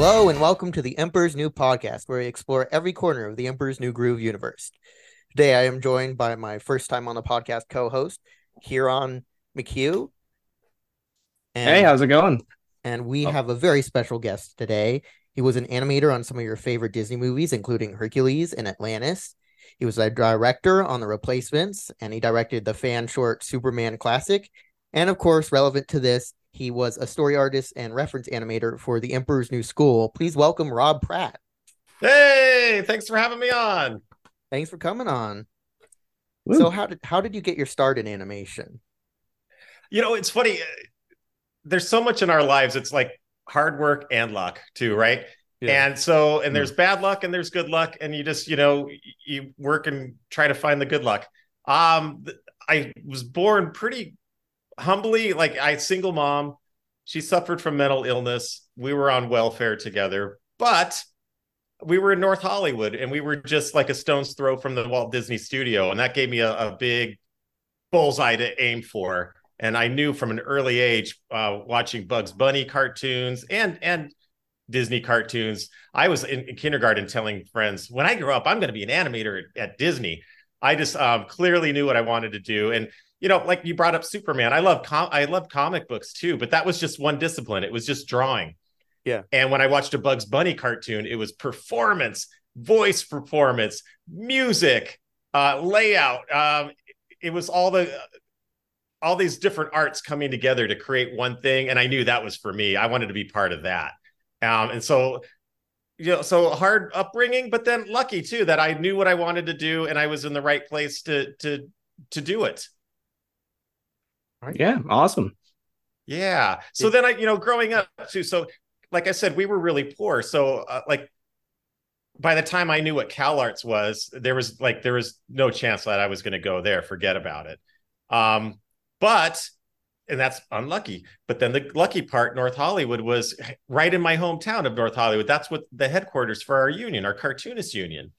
Hello and welcome to the Emperor's New Podcast, where we explore every corner of the Emperor's New Groove universe. Today I am joined by my first time on the podcast co-host, Kieran McHugh. And, Hey, how's it going? and we Oh. have a very special guest today. He was an animator on some of your favorite Disney movies, including Hercules and Atlantis. He was a director on The Replacements, and he directed the fan short Superman Classic. And of course, relevant to this, he was a story artist and reference animator for The Emperor's New School. Please welcome Robb Pratt. Hey, thanks for having me on. Thanks for coming on. Woo. So how did how did you get your start in animation? You know, it's funny. uh, There's so much in our lives. It's like hard work and luck too, right? And so, and there's bad luck and there's good luck, and you just, you know, you work and try to find the good luck. Um, I was born pretty humbly, like I single mom. She suffered from mental illness. We were on welfare together, but we were in North Hollywood and we were just like a stone's throw from the Walt Disney studio. And that gave me a, a big bullseye to aim for. And I knew from an early age, uh, watching Bugs Bunny cartoons and and Disney cartoons, I was in, in kindergarten telling friends, when I grow up, I'm going to be an animator at, at Disney. I just um, clearly knew what I wanted to do. And you know, like you brought up Superman, I love com- I love comic books too, but that was just one discipline. It was just drawing. Yeah. And when I watched a Bugs Bunny cartoon, it was performance, voice performance, music, uh, layout. Um, it was all the all these different arts coming together to create one thing, and I knew that was for me. I wanted to be part of that. Um, and so, you know, so hard upbringing, but then lucky too that I knew what I wanted to do, and I was in the right place to to to do it. Yeah, awesome. Yeah. So then I, you know, growing up too. So, like I said, we were really poor. So, uh, like, by the time I knew what CalArts was, there was like there was no chance that I was going to go there. Forget about it. Um, but and that's unlucky. But then the lucky part, North Hollywood was right in my hometown of North Hollywood. That's what the headquarters for our union, our cartoonist union.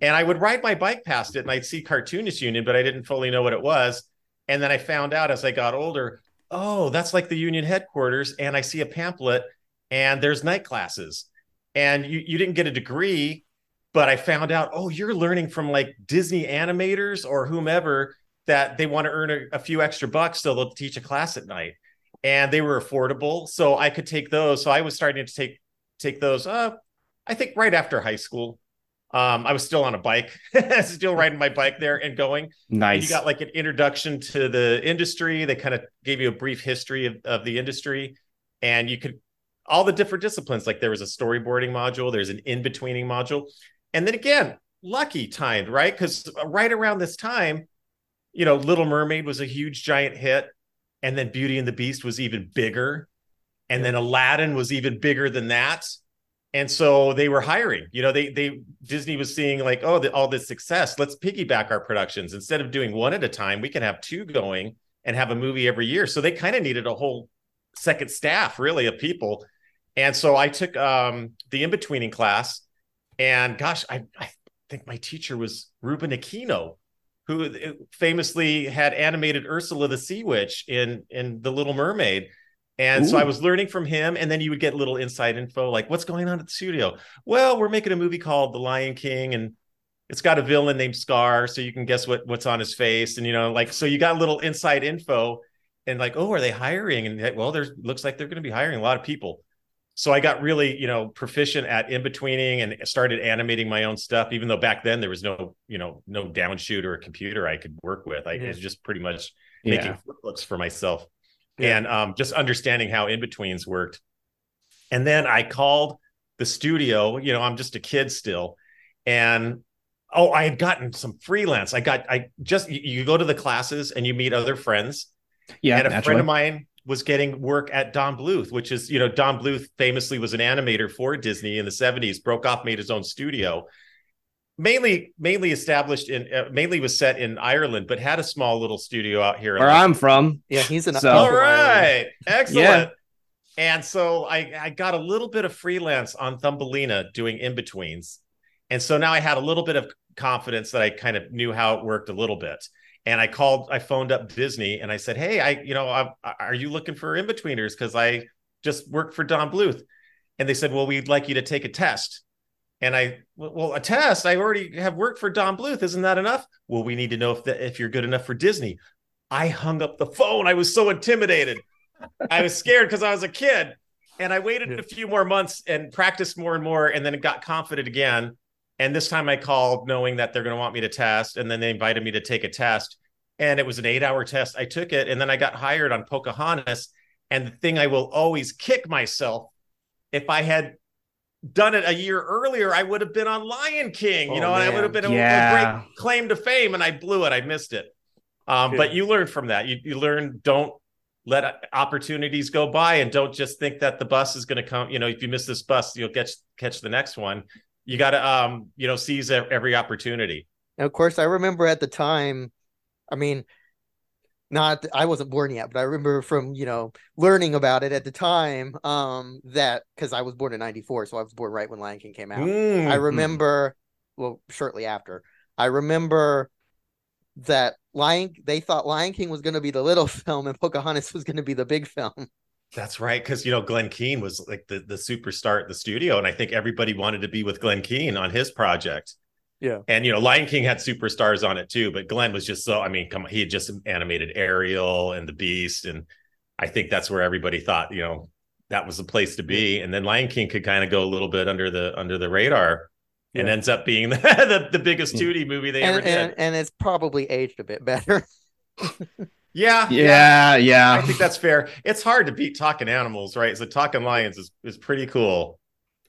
And I would ride my bike past it and I'd see cartoonist union, but I didn't fully know what it was. And then I found out as I got older, oh, that's like the union headquarters. And I see a pamphlet and there's night classes. And you, you didn't get a degree, but I found out, oh, you're learning from like Disney animators or whomever that they want to earn a, a few extra bucks. So they'll teach a class at night. And they were affordable. So I could take those. So I was starting to take take those uh I think right after high school. Um, I was still on a bike, still riding my bike there and going. And Nice. you got like an introduction to the industry. They kind of gave you a brief history of, of the industry, and you could all the different disciplines. Like there was a storyboarding module, there's an in-betweening module, and then again, lucky timed, right? Because right around this time, you know, Little Mermaid was a huge giant hit, and then Beauty and the Beast was even bigger, and then Aladdin was even bigger than that. And so they were hiring. You know, they they Disney was seeing like, oh, the, all this success. Let's piggyback our productions instead of doing one at a time. We can have two going and have a movie every year. So they kind of needed a whole second staff, really, of people. And so I took um, the in betweening class, and gosh, I, I think my teacher was Ruben Aquino, who famously had animated Ursula the Sea Witch in in The Little Mermaid. And so I was learning from him, and then you would get little inside info like, what's going on at the studio? Well, we're making a movie called The Lion King, and it's got a villain named Scar, so you can guess what what's on his face, and you know, like, so you got little inside info, and like, oh, are they hiring? And well, there's looks like they're going to be hiring a lot of people. So I got really, you know, proficient at in betweening and started animating my own stuff. Even though back then there was no, you know, no downshoot or a computer I could work with. I Yeah. was just pretty much yeah. making flip for myself Yeah. and um, just understanding how in betweens worked. And then I called the studio. You know, I'm just a kid still, and oh, I had gotten some freelance. I got I just you, you go to the classes and you meet other friends. yeah, and a naturally. friend of mine was getting work at Don Bluth, which is you know Don Bluth famously was an animator for Disney in the 70s. Broke off, made his own studio. Mainly, mainly established in, uh, mainly was set in Ireland, but had a small little studio out here. Where I'm from. Yeah, he's an So- all he's from Ireland. right. Excellent. Yeah. And so I, I got a little bit of freelance on Thumbelina doing in betweens. And so now I had a little bit of confidence that I kind of knew how it worked a little bit. And I called, I phoned up Disney and I said, Hey, I, you know, I'm, are you looking for in betweeners? Because I just worked for Don Bluth. and they said, "Well, we'd like you to take a test." And I, well, a test. I already have worked for Don Bluth. Isn't that enough? Well, we need to know if the, if you're good enough for Disney. I hung up the phone. I was so intimidated. I was scared because I was a kid. And I waited yeah. a few more months and practiced more and more, and then it got confident again. And this time I called knowing that they're going to want me to test. And then they invited me to take a test. And it was an eight hour test. I took it. And then I got hired on Pocahontas. And the thing I will always kick myself if I had done it a year earlier, I would have been on Lion King, you oh, know, man. and I would have been yeah. a, a, great claim to fame. And I blew it. I missed it. Um, but you learn from that. You, you learn don't let opportunities go by and don't just think that the bus is going to come. You know, if you miss this bus, you'll catch catch the next one you got to um you know seize every opportunity and of course i remember at the time i mean not i wasn't born yet but i remember from you know learning about it at the time um that because i was born in 94 so i was born right when lion king came out mm-hmm. i remember well shortly after i remember that lion they thought lion king was going to be the little film and pocahontas was going to be the big film that's right, because you know Glenn Keane was like the the superstar at the studio, and I think everybody wanted to be with Glenn Keane on his project. Yeah, and you know Lion King had superstars on it too, but Glenn was just so. I mean, come on, he had just animated Ariel and the Beast, and I think that's where everybody thought you know that was the place to be. And then Lion King could kind of go a little bit under the under the radar, yeah. and ends up being the the, the biggest 2D movie they and, ever did. And, and it's probably aged a bit better. Yeah, yeah, yeah. I think that's fair. It's hard to beat talking animals, right? So talking lions is is pretty cool.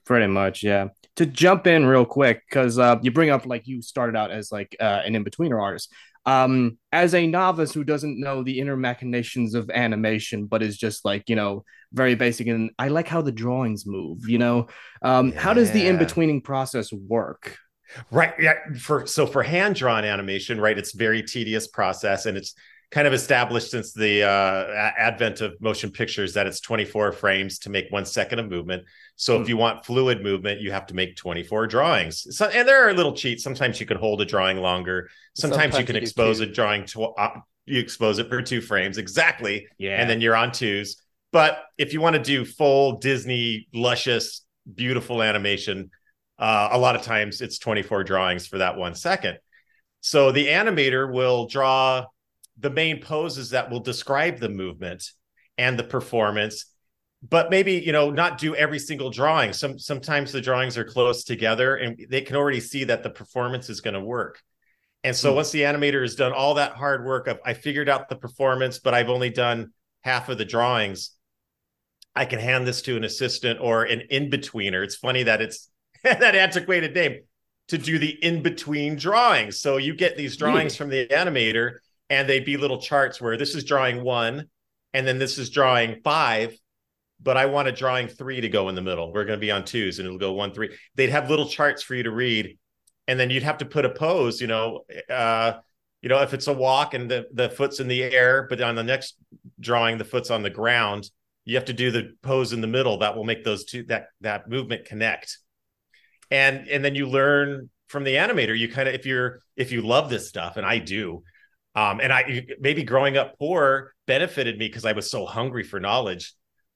Pretty much, yeah. To jump in real quick, because uh, you bring up like you started out as like uh, an in betweener artist. Um, as a novice who doesn't know the inner machinations of animation, but is just like you know very basic, and I like how the drawings move. You know, um, yeah. how does the in betweening process work? Right. Yeah. For so for hand drawn animation, right, it's very tedious process, and it's kind of established since the uh, advent of motion pictures that it's 24 frames to make one second of movement. So mm if hmm. you want fluid movement, you have to make 24 drawings. So, and there are little cheats. Sometimes you can hold a drawing longer. Sometimes, Sometimes you can you expose a drawing to uh, you expose it for two frames exactly. Yeah, and then you're on twos. But if you want to do full Disney luscious, beautiful animation, uh, a lot of times it's 24 drawings for that one second. So the animator will draw the main poses that will describe the movement and the performance but maybe you know not do every single drawing. Some sometimes the drawings are close together and they can already see that the performance is going to work. And so mm-hmm. once the animator has done all that hard work of i figured out the performance but i've only done half of the drawings i can hand this to an assistant or an in-betweener. It's funny that it's that antiquated name to do the in-between drawings. So you get these drawings from the animator and they'd be little charts where this is drawing one and then this is drawing five but i want a drawing three to go in the middle. We're going to be on twos and it'll go one three. They'd have little charts for you to read and then you'd have to put a pose you know uh you know if it's a walk and the the foot's in the air but on the next drawing the foot's on the ground you have to do the pose in the middle. That will make those two that that movement connect. And and then you learn from the animator. You kind of if you're if you love this stuff and i do um, and I maybe growing up poor benefited me because I was so hungry for knowledge.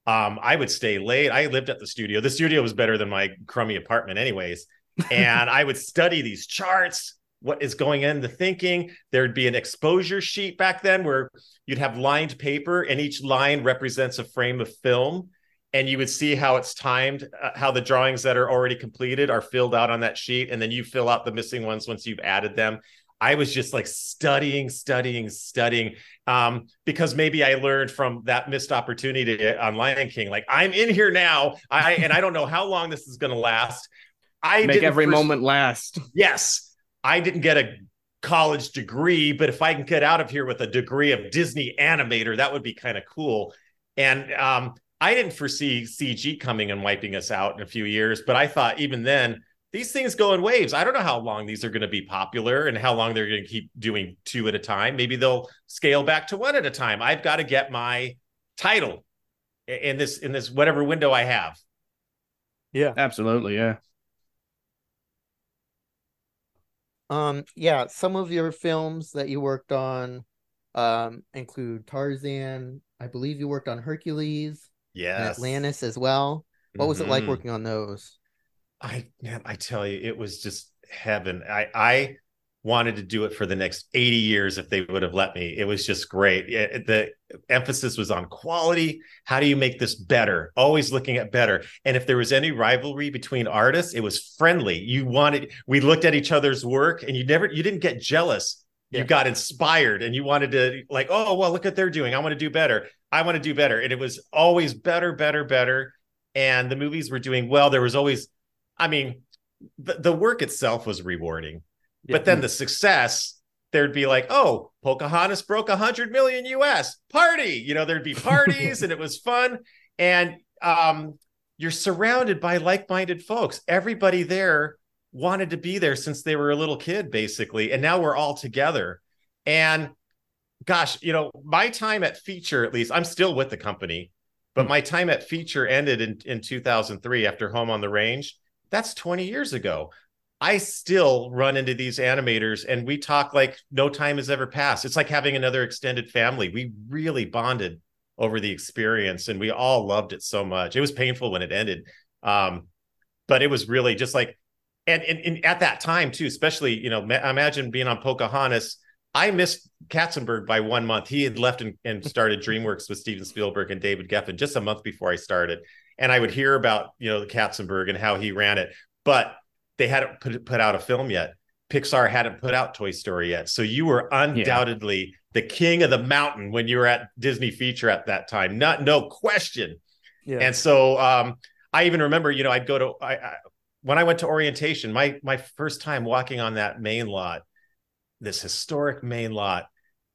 Um, I would stay late. I lived at the studio. The studio was better than my crummy apartment, anyways. And I would study these charts, what is going in the thinking. There'd be an exposure sheet back then where you'd have lined paper, and each line represents a frame of film. And you would see how it's timed, uh, how the drawings that are already completed are filled out on that sheet. And then you fill out the missing ones once you've added them. I was just like studying, studying, studying, um, because maybe I learned from that missed opportunity on Lion King. Like I'm in here now, I and I don't know how long this is going to last. I make every first, moment last. Yes, I didn't get a college degree, but if I can get out of here with a degree of Disney animator, that would be kind of cool. And um, I didn't foresee CG coming and wiping us out in a few years, but I thought even then these things go in waves. I don't know how long these are going to be popular and how long they're going to keep doing two at a time. Maybe they'll scale back to one at a time. I've got to get my title in this in this whatever window I have. Yeah. Absolutely, yeah. Um yeah, some of your films that you worked on um include Tarzan, I believe you worked on Hercules, yes. Atlantis as well. What was it like Mhm. working on those? I man, I tell you, it was just heaven. I I wanted to do it for the next 80 years if they would have let me. It was just great. It- the emphasis was on quality. How do you make this better? Always looking at better. And if there was any rivalry between artists, it was friendly. You wanted we looked at each other's work and you never you didn't get jealous. You got inspired and you wanted to like, "Oh, well, look what they're doing. I want to do better. I want to do better." And it was always better, better, better. And the movies were doing well. There was always I mean, the, the work itself was rewarding, but then the success, there'd be like, oh, Pocahontas broke a hundred million US party. You know, there'd be parties and it was fun. And um, you're surrounded by like-minded folks. Everybody there wanted to be there since they were a little kid, basically. And now we're all together. And gosh, you know, my time at Feature, at least, I'm still with the company, but my time at Feature ended in, in 2003 after Home on the Range. That's 20 years ago. I still run into these animators and we talk like no time has ever passed. It's like having another extended family. We really bonded over the experience and we all loved it so much. It was painful when it ended. Um, but it was really just like, and, and, and at that time too, especially, you know, ma- imagine being on Pocahontas. I missed Katzenberg by one month. He had left and, and started DreamWorks with Steven Spielberg and David Geffen just a month before I started. And I would hear about, you know, the Katzenberg and how he ran it, but they hadn't put, put out a film yet. Pixar hadn't put out Toy Story yet. So you were undoubtedly the king of the mountain when you were at Disney feature at that time. Not, no question. Yeah. And so um, I even remember, you know, I'd go to I, I when I went to orientation, my my first time walking on that main lot, this historic main lot.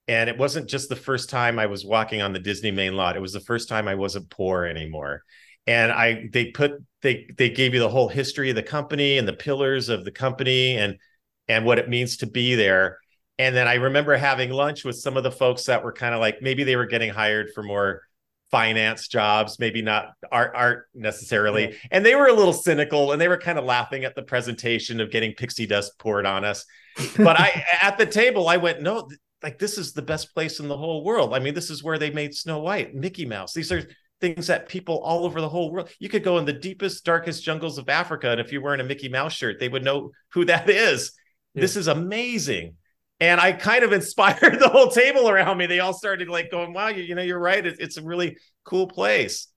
And it wasn't just the first time I was walking on the Disney main lot. It was the first time I wasn't poor anymore. And I they put they they gave you the whole history of the company and the pillars of the company and and what it means to be there. And then I remember having lunch with some of the folks that were kind of like maybe they were getting hired for more finance jobs, maybe not art art necessarily. Yeah. And they were a little cynical and they were kind of laughing at the presentation of getting pixie dust poured on us. But I at the table I went, "No, like this is the best place in the whole world. I mean, this is where they made Snow White, Mickey Mouse. These are things that people all over the whole world. You could go in the deepest darkest jungles of Africa and if you're wearing a Mickey Mouse shirt, they would know who that is. This is amazing." and I kind of inspired the whole table around me. They all started like going, "Wow, you, you know, you're right. It, it's a really cool place."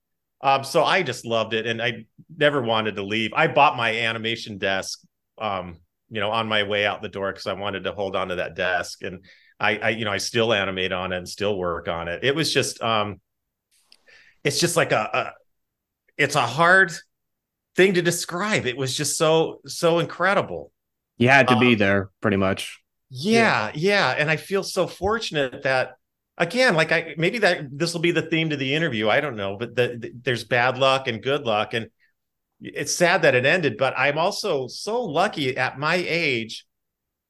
Um, so I just loved it, and I never wanted to leave. I bought my animation desk, um, you know, on my way out the door because I wanted to hold on to that desk, and I, I, you know, I still animate on it and still work on it. It was just, um, it's just like a, a it's a hard thing to describe. It was just so so incredible. You had to be Um, there pretty much. Yeah, yeah, and I feel so fortunate that again, like I maybe that this will be the theme to the interview. I don't know, but the, the- there's bad luck and good luck, and it's sad that it ended. But I'm also so lucky at my age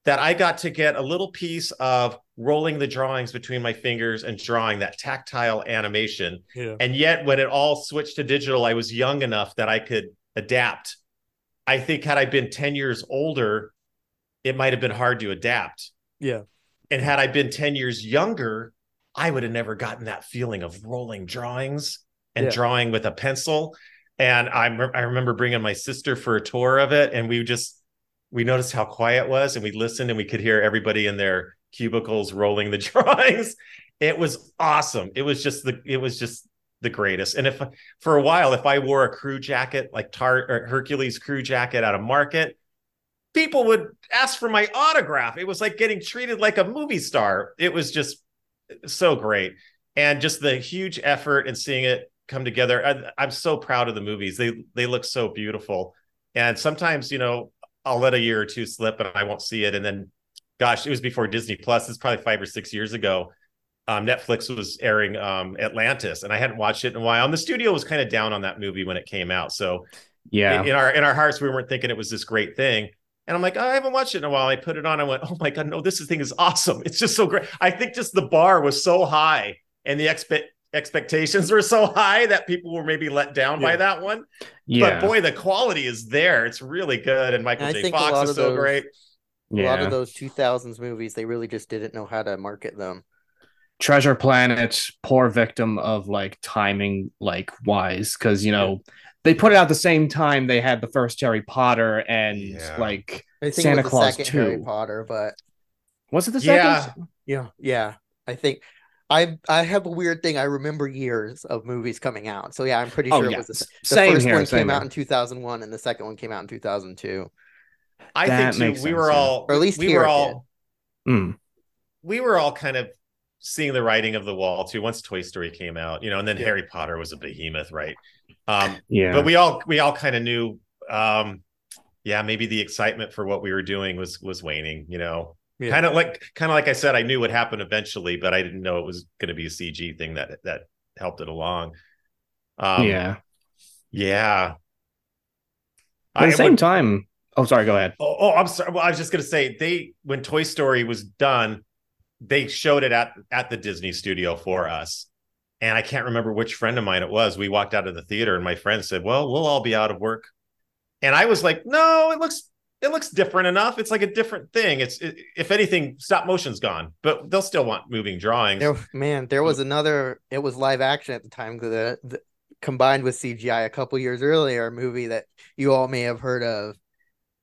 that I got to get a little piece of rolling the drawings between my fingers and drawing that tactile animation. Yeah. And yet, when it all switched to digital, I was young enough that I could adapt. I think had I been 10 years older, it might have been hard to adapt. Yeah. And had I been 10 years younger, I would have never gotten that feeling of rolling drawings and Yeah. drawing with a pencil. And I, rem- I remember bringing my sister for a tour of it, and we just we noticed how quiet it was, and we listened, and we could hear everybody in their cubicles rolling the drawings. It was awesome. It was just the it was just the greatest. And if for a while, if I wore a crew jacket like Tar Hercules crew jacket at a market, people would ask for my autograph. It was like getting treated like a movie star. It was just so great. And just the huge effort and seeing it come together. I, I'm so proud of the movies. They they look so beautiful. And sometimes, you know, I'll let a year or two slip and I won't see it. And then, gosh, it was before Disney Plus. It's probably five or six years ago. Um, Netflix was airing um, Atlantis, and I hadn't watched it in a while. And the studio was kind of down on that movie when it came out. So Yeah. in, in our in our hearts, we weren't thinking it was this great thing. And I'm like, oh, I haven't watched it in a while. I put it on. I went, oh my god, no, this thing is awesome. It's just so great. I think just the bar was so high, and the expect expectations were so high that people were maybe let down by that one. yeah. But boy, the quality is there. It's really good, and Michael And I J. think a Fox is so those- great. A lot of those 2000s movies, they really just didn't know how to market them. Treasure Planet, poor victim of like timing, like wise, because you know they put it out the same time they had the first Harry Potter and Yeah. like I think Santa it was Claus the second Harry 2. Potter, but was it the second? Yeah. yeah, yeah. I think I I have a weird thing. I remember years of movies coming out. So yeah, I'm pretty Oh sure yeah, it was the, the same first here. one same came here. out in 2001 and the second one came out in 2002. I That think makes too, we sense, were all Or at least we here were all Mm. we were all kind of seeing the writing of the wall too once Toy Story came out, you know, and then Yeah. Harry Potter was a behemoth, right? Um, Yeah, but we all we all kind of knew um yeah, maybe the excitement for what we were doing was was waning, you know. Yeah. Kind of like kind of like I said, I knew what happened eventually, but I didn't know it was going to be a CG thing that that helped it along. Um, yeah. yeah. But at I- the same time, oh, sorry. Go ahead. Oh, oh, I'm sorry. Well, I was just gonna say they when Toy Story was done, they showed it at at the Disney studio for us. And I can't remember which friend of mine it was. We walked out of the theater and my friend said, Well, we'll all be out of work. And I was like, No, it looks it looks different enough. It's like a different thing. It's it, if anything, stop motion's gone, but they'll still want moving drawings. There, man, there was another. It was live action at the time. The, the combined with CGI a couple years earlier, a movie that you all may have heard of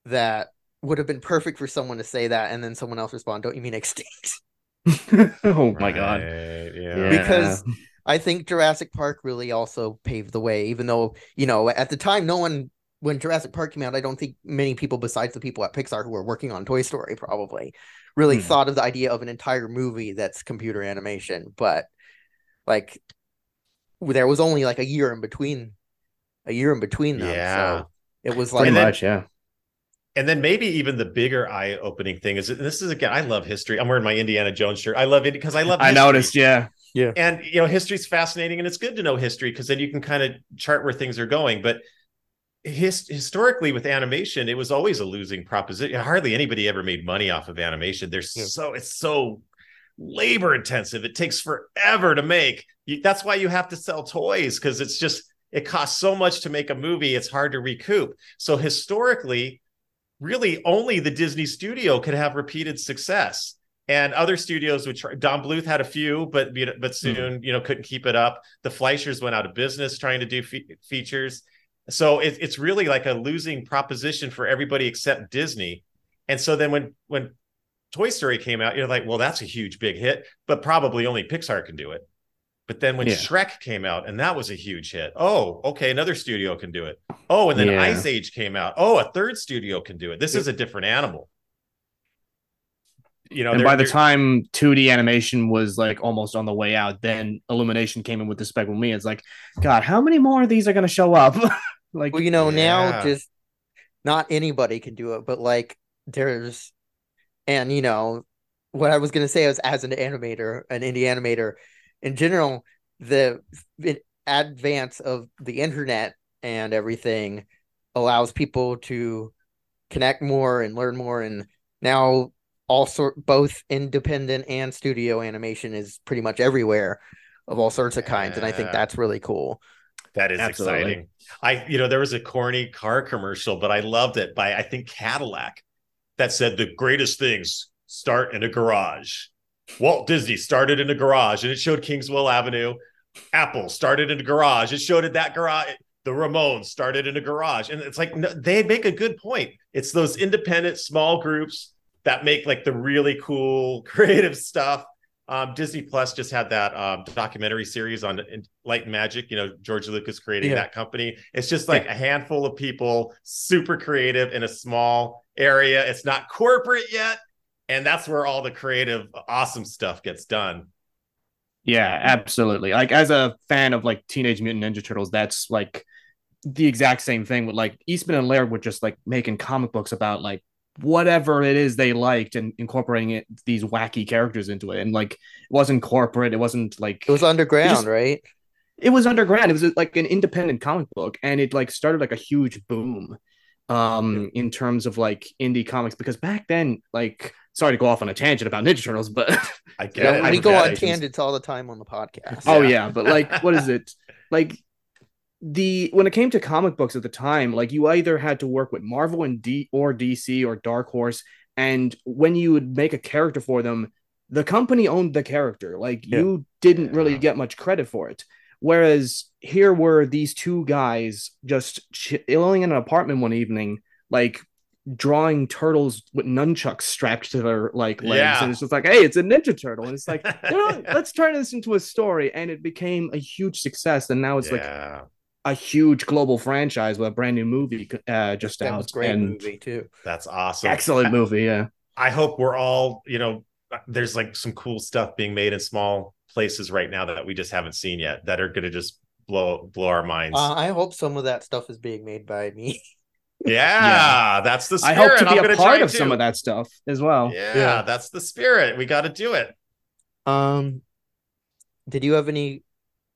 that would have been perfect for someone to say that, and then someone else respond, "Don't you mean extinct?" oh my god. Right, Yeah. Yeah. Because I think Jurassic Park really also paved the way, even though, you know, at the time, no one, when Jurassic Park came out, I don't think many people besides the people at Pixar who were working on Toy Story probably really Hmm. thought of the idea of an entire movie that's computer animation. But like, there was only like a year in between, a year in between them. Yeah. So it was like, And much, yeah. And then maybe even the bigger eye-opening thing is this is again, I love history. I'm wearing my Indiana Jones shirt. I love it because I love I history. noticed, yeah. Yeah. And you know history's fascinating and it's good to know history because then you can kind of chart where things are going but his, historically with animation it was always a losing proposition hardly anybody ever made money off of animation there's Yeah. so it's so labor intensive it takes forever to make you, that's why you have to sell toys because it's just it costs so much to make a movie it's hard to recoup so historically really only the disney studio could have repeated success and other studios would try. Don Bluth had a few, but but hmm. soon you know couldn't keep it up. The Fleischers went out of business trying to do fe- features, so it, it's really like a losing proposition for everybody except Disney. And so then when when Toy Story came out, you're like, well, that's a huge big hit, but probably only Pixar can do it. But then when Yeah. Shrek came out, and that was a huge hit. Oh, okay, another studio can do it. Oh, and then Yeah. Ice Age came out. Oh, a third studio can do it. This is a different animal. You know, and by the time 2D animation was like almost on the way out, then Illumination came in with Despicable Me. It's like, God, how many more of these are going to show up? like, well, you know, now just not anybody can do it, but like there's, and you know, what I was gonna say is as an animator, an indie animator, in general, the the advance of the internet and everything allows people to connect more and learn more, and now all sort both independent and studio animation is pretty much everywhere of all sorts of kinds, and I think that's really cool. That is Absolutely. exciting. I, you know, there was a corny car commercial, but I loved it by I think Cadillac that said the greatest things start in a garage. Walt Disney started in a garage and it showed Kingswell Avenue. Apple started in a garage. It showed it that garage. The Ramones started in a garage. And it's like no, they make a good point. It's those independent small groups that make like the really cool creative stuff. Um, Disney Plus just had that um, documentary series on Light and Magic. You know, George Lucas creating Yeah. that company. It's just like a handful of people, super creative in a small area. It's not corporate yet, and that's where all the creative, awesome stuff gets done. Yeah, absolutely. Like as a fan of like Teenage Mutant Ninja Turtles, that's like the exact same thing with like Eastman and Laird were just like making comic books about like whatever it is they liked and incorporating it these wacky characters into it. And like it wasn't corporate, it wasn't like It was underground, just- right? it was underground. It was like an independent comic book, and it like started like a huge boom um in terms of like indie comics because back then like sorry to go off on a tangent about ninja turtles but I get Yeah, it. we I go on it. tangents all the time on the podcast. Oh Yeah. yeah, but like what is it? Like the when it came to comic books at the time, like you either had to work with Marvel and D or DC or Dark Horse, and when you would make a character for them, the company owned the character. Like Yeah. you didn't really get much credit for it. Whereas here were these two guys just chilling in an apartment one evening, like drawing turtles with nunchucks strapped to their like legs, Yeah. and it's just like, hey, it's a Ninja Turtle, and it's like, you know, let's turn this into a story, and it became a huge success, and now it's like a huge global franchise with a brand new movie uh, just That out, great and movie too. That's awesome. excellent movie, yeah. I hope we're all, you know, there's like some cool stuff being made in small places right now that we just haven't seen yet that are going to just blow blow our minds. Uh, I hope some of that stuff is being made by me. yeah, that's the I hope to I'm be a part try of some of that stuff as well. Yeah, Yeah. that's the spirit. We got to do it. Um, did you have any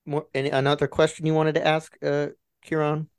more any another question you wanted to ask, uh, Kieran?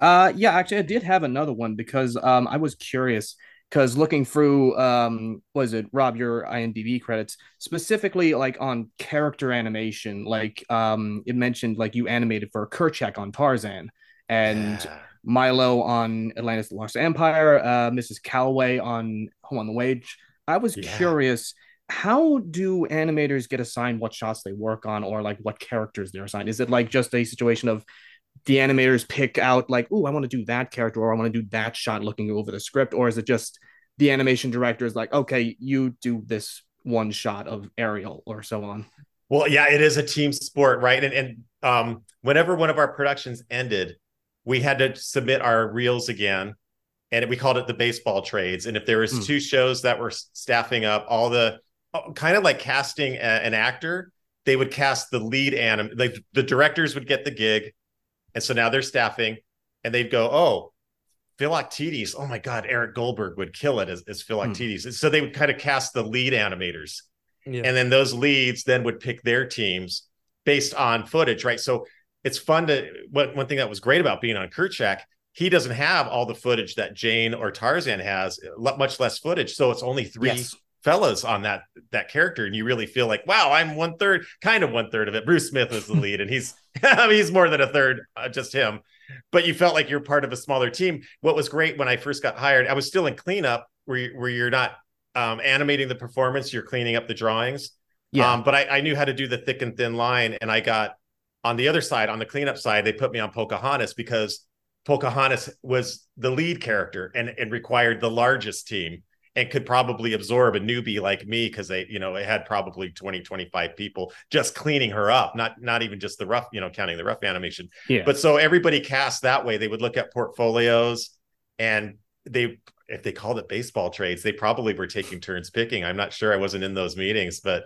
Uh, yeah, actually, I did have another one because um, I was curious because looking through um, was it Robb your IMDb credits specifically like on character animation, like um, it mentioned like you animated for Kerchak on Tarzan and Yeah. Milo on Atlantis: The Lost Empire, uh, Mrs. Caloway on Home on the Range. I was Yeah. curious. How do animators get assigned what shots they work on, or like what characters they're assigned? Is it like just a situation of the animators pick out like, oh, I want to do that character or I want to do that shot looking over the script, or is it just the animation director is like, okay, you do this one shot of Ariel or so on? Well, yeah, it is a team sport, right? And and um, whenever one of our productions ended, we had to submit our reels again, and we called it the baseball trades. And if there was Hmm. two shows that were staffing up, all the oh, kind of like casting a- an actor, they would cast the lead anim. Like the directors would get the gig, and so now they're staffing, and they'd go, oh. Philoctetes, oh my God, Eric Goldberg would kill it as, as Philoctetes. Hmm. So they would kind of cast the lead animators Yeah. and then those leads then would pick their teams based on footage, right? So it's fun to one, one thing that was great about being on Kerchak, he doesn't have all the footage that Jane or Tarzan has, uh, much less footage. So it's only three Yes. fellas on that that character, and you really feel like, wow, I'm one third, kind of one third of it. Bruce Smith is the lead, and he's I mean, he's more than a third, uh, just him. But you felt like you're part of a smaller team. What was great when I first got hired, I was still in cleanup, where you, where you're not um, animating the performance, you're cleaning up the drawings. Yeah. Um, but I, I knew how to do the thick and thin line, and I got on the other side, on the cleanup side, they put me on Pocahontas because Pocahontas was the lead character and, and required the largest team and could probably absorb a newbie like me because they, you know, it had probably 20, 25 people just cleaning her up, not not even just the rough, you know, counting the rough animation. yeah. But so everybody cast that way. They would look at portfolios and they if they called it baseball trades, they probably were taking turns picking. I'm not sure. I wasn't in those meetings, but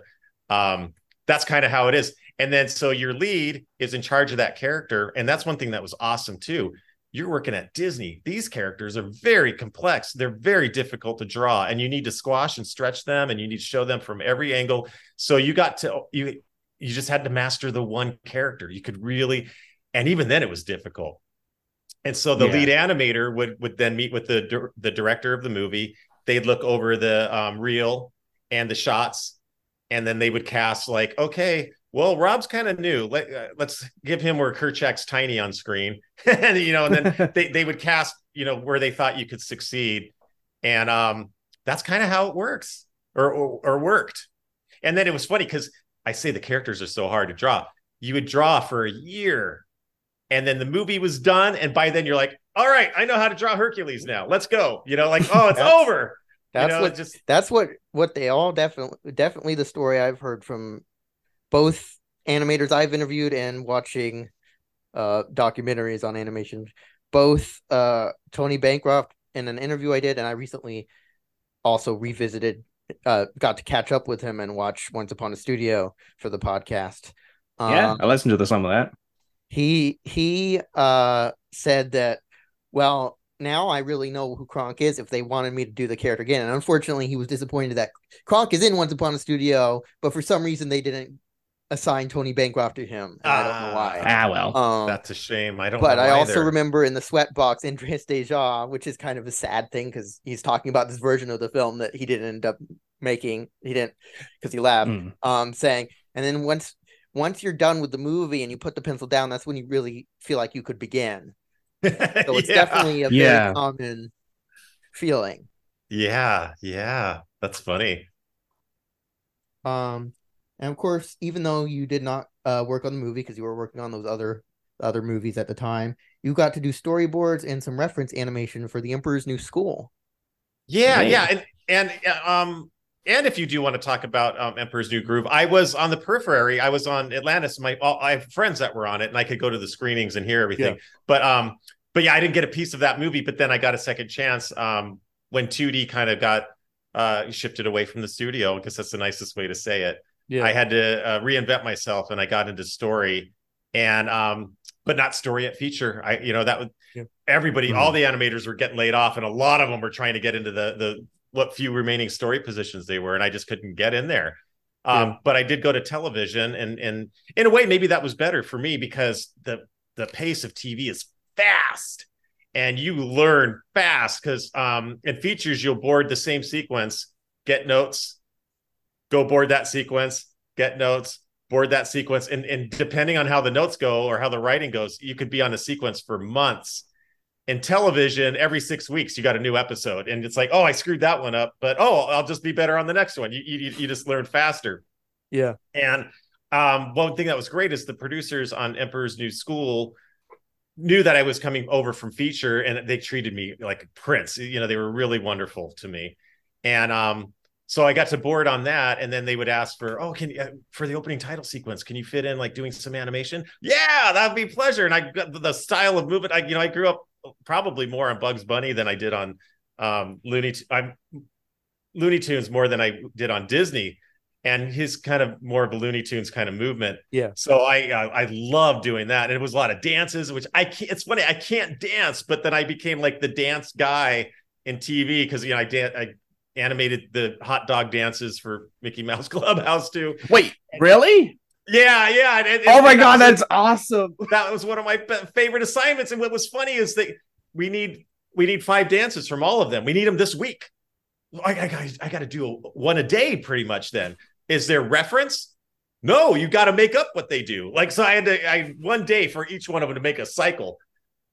um that's kind of how it is. And then so your lead is in charge of that character. And that's one thing that was awesome too. You're working at Disney. These characters are very complex. They're very difficult to draw, and you need to squash and stretch them, and you need to show them from every angle. So you got to you you just had to master the one character. You could really, and even then it was difficult. And so the Yeah. lead animator would would then meet with the the director of the movie. They'd look over the um, reel and the shots, and then they would cast like, okay, well, Robb's kind of new. Let, uh, let's give him where Kerchak's tiny on screen, and you know, and then they they would cast you know where they thought you could succeed, and um, that's kind of how it works or, or or worked. And then it was funny because I say the characters are so hard to draw. You would draw for a year, and then the movie was done, and by then you're like, all right, I know how to draw Hercules now. Let's go. You know, like oh, it's over. That's you know, what just that's what what they all definitely definitely the story I've heard from both animators I've interviewed and watching uh documentaries on animation. Both uh Tony Bancroft in an interview I did and I recently also revisited uh got to catch up with him and watch Once Upon a Studio for the podcast. yeah, Um, I listened to the, some of that. he he uh said that well now I really know who Kronk is if they wanted me to do the character again. And unfortunately he was disappointed that Kronk is in Once Upon a Studio, but for some reason they didn't assign Tony Bancroft to him. And I don't know why. Ah, well. Um, that's a shame. I don't. Know. But know I also remember in the sweatbox Andreas Deja, which is kind of a sad thing because he's talking about this version of the film that he didn't end up making. He didn't because he left Mm. um saying and then once once you're done with the movie and you put the pencil down that's when you really feel like you could begin so it's Yeah. definitely a very common feeling Yeah, yeah, that's funny. um and of course even though you did not uh, work on the movie because you were working on those other other movies at the time. You got to do storyboards and some reference animation for The Emperor's New School. Yeah, yeah, and and um and if you do want to talk about um, Emperor's New Groove, I was on the periphery. I was on Atlantis. My all, I have friends that were on it, and I could go to the screenings and hear everything. Yeah. But um, but yeah, I didn't get a piece of that movie. But then I got a second chance um when 2D kind of got uh shifted away from the studio because that's the nicest way to say it. Yeah. I had to uh, reinvent myself, and I got into story, and um, but not story at feature. I you know that would yeah. everybody, mm-hmm. all the animators were getting laid off, and a lot of them were trying to get into the the what few remaining story positions they were, and I just couldn't get in there. Um, yeah. But I did go to television, and and in a way, maybe that was better for me because the the pace of TV is fast, and you learn fast. Because um, in features, you'll board the same sequence, get notes, go board that sequence, get notes, board that sequence, and and depending on how the notes go or how the writing goes, you could be on a sequence for months. In television every six weeks you got a new episode. And it's like oh i screwed that one up but oh i'll just be better on the next one. You you, you just learn faster. Yeah. And um, one thing that was great is the producers on emperor's new school knew that i was coming over from feature and they treated me like a prince. You know they were really wonderful to me. And um, so I got to board on that, and then they would ask for, oh, can you uh, for the opening title sequence, can you fit in like doing some animation? Yeah, that'd be pleasure. And I got the style of movement. I you know I grew up probably more on Bugs Bunny than I did on um, Looney. I'm Looney Tunes more than I did on Disney, and his kind of more of a Looney Tunes kind of movement. Yeah. So I I, I love doing that, and it was a lot of dances, which I can't. It's funny I can't dance, but then I became like the dance guy in TV because you know I dan- I animated the hot dog dances for Mickey Mouse Clubhouse too. Wait, really? Yeah, yeah. And, and, oh my god, that's awesome. That was one of my favorite assignments. And what was funny is that we need we need five dances from all of them. We need them this week. I, I, I got to do one a day, pretty much. Then is there reference? No, you got to make up what they do. Like so, I had to I one day for each one of them to make a cycle.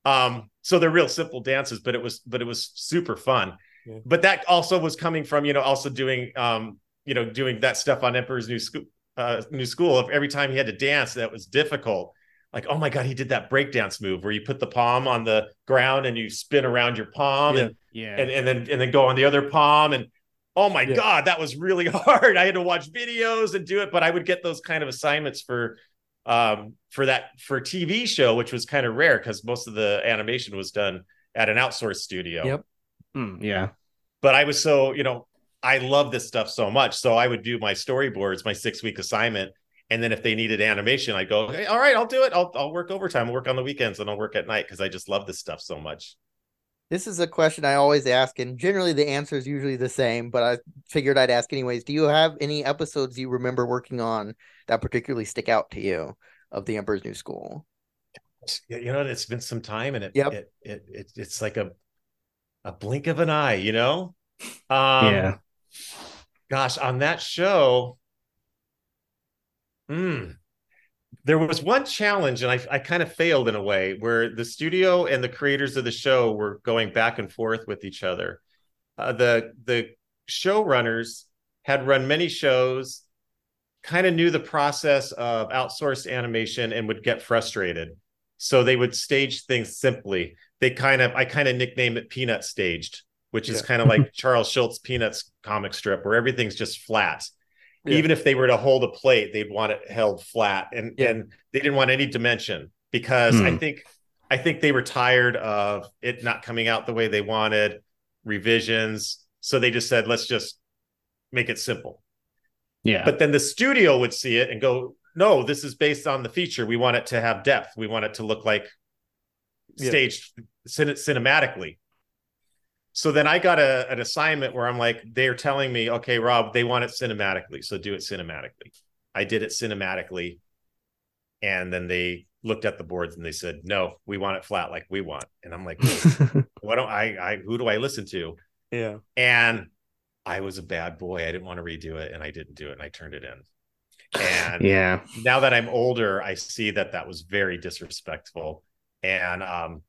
Um, so they're real simple dances, but it was but it was super fun. Yeah. But that also was coming from you know also doing um you know doing that stuff on Emperor's New School uh, new school, if every time he had to dance, that was difficult. Like, oh my god, he did that breakdance move where you put the palm on the ground and you spin around your palm, yeah. and yeah, and, and then and then go on the other palm, and oh my yeah. god, that was really hard. I had to watch videos and do it, but I would get those kind of assignments for um for that for TV show, which was kind of rare because most of the animation was done at an outsourced studio. Yep. Mm, yeah. But I was so, you know, I love this stuff so much. So I would do my storyboards, my six week assignment. And then if they needed animation, I'd go, hey, all right, I'll do it. I'll, I'll work overtime, I'll work on the weekends, and I'll work at night because I just love this stuff so much. This is a question I always ask, and generally the answer is usually the same, but I figured I'd ask anyways. Do you have any episodes you remember working on that particularly stick out to you of The Emperor's New School? You know, it's been some time and it, yep. it, it, it it's like a a blink of an eye, you know? Um, yeah gosh, on that show, mm, there was one challenge, and I, I kind of failed in a way where the studio and the creators of the show were going back and forth with each other. Uh, the the showrunners had run many shows, kind of knew the process of outsourced animation, and would get frustrated. So they would stage things simply. They kind of I kind of nickname it peanut staged which is yeah. kind of like Charles Schulz Peanuts comic strip where everything's just flat. Yeah. Even if they were to hold a plate, they'd want it held flat, and yeah. and they didn't want any dimension because hmm. I think I think they were tired of it not coming out the way they wanted, revisions. So they just said, let's just make it simple. Yeah. But then the studio would see it and go, no, this is based on the feature. We want it to have depth. We want it to look like staged cin- cinematically. So then I got a, an assignment where I'm like, they're telling me, okay, Robb, they want it cinematically. So do it cinematically. I did it cinematically. And then they looked at the boards and they said, no, we want it flat like we want. And I'm like, what do I, I, who do I listen to? Yeah. And I was a bad boy. I didn't want to redo it and I didn't do it and I turned it in. And yeah, now that I'm older, I see that that was very disrespectful. And um,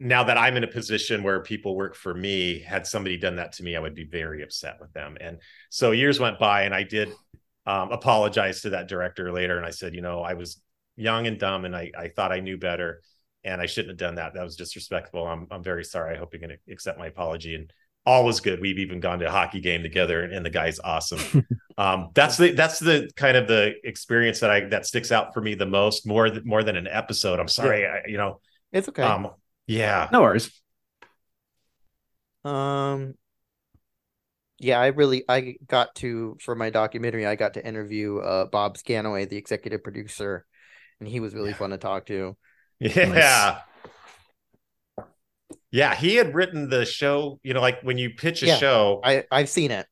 now that I'm in a position where people work for me, had somebody done that to me, I would be very upset with them. And so years went by, and I did um, apologized to that director later, and I said, you know, I was young and dumb, and I I thought I knew better, and I shouldn't have done that. That was disrespectful. I'm I'm very sorry. I hope going to accept my apology. And all was good. We've even gone to a hockey game together, and, and the guy's awesome. um, that's the that's the kind of the experience that I that sticks out for me the most, more th- more than an episode. I'm sorry, I, you know. It's okay. Um, yeah, No worries. Um, yeah, I really I got to for my documentary. I got to interview uh Bob Scanaway, the executive producer, and he was really Yeah. fun to talk to. yeah. Yeah, he had written the show, you know, like when you pitch a Yeah. show, I I've seen it.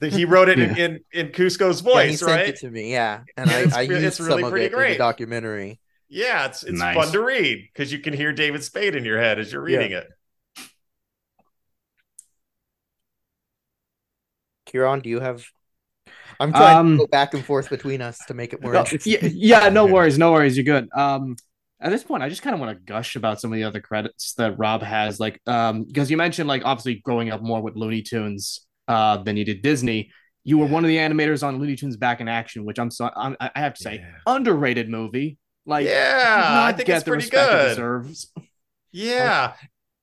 he wrote it in, in in Kuzco's yeah, he voice, sent right? it to me. Yeah, and I It's I used it's really some of pretty it in the great. documentary. Yeah, it's it's Nice. fun to read because you can hear David Spade in your head as you're Yeah. reading it. Kieran, do you have? I'm trying Um, to go back and forth between us to make it more No, interesting. yeah, yeah, no worries, no worries. You're good. Um, at this point, I just kind of want to gush about some of the other credits that Robb has, like, um, because you mentioned like obviously growing up more with Looney Tunes, uh, than you did Disney. You were one of the animators on Looney Tunes Back in Action, which I'm so I'm, I have to say, Yeah. underrated movie. Like, yeah, I think get it's the pretty respect it good. deserves. Yeah,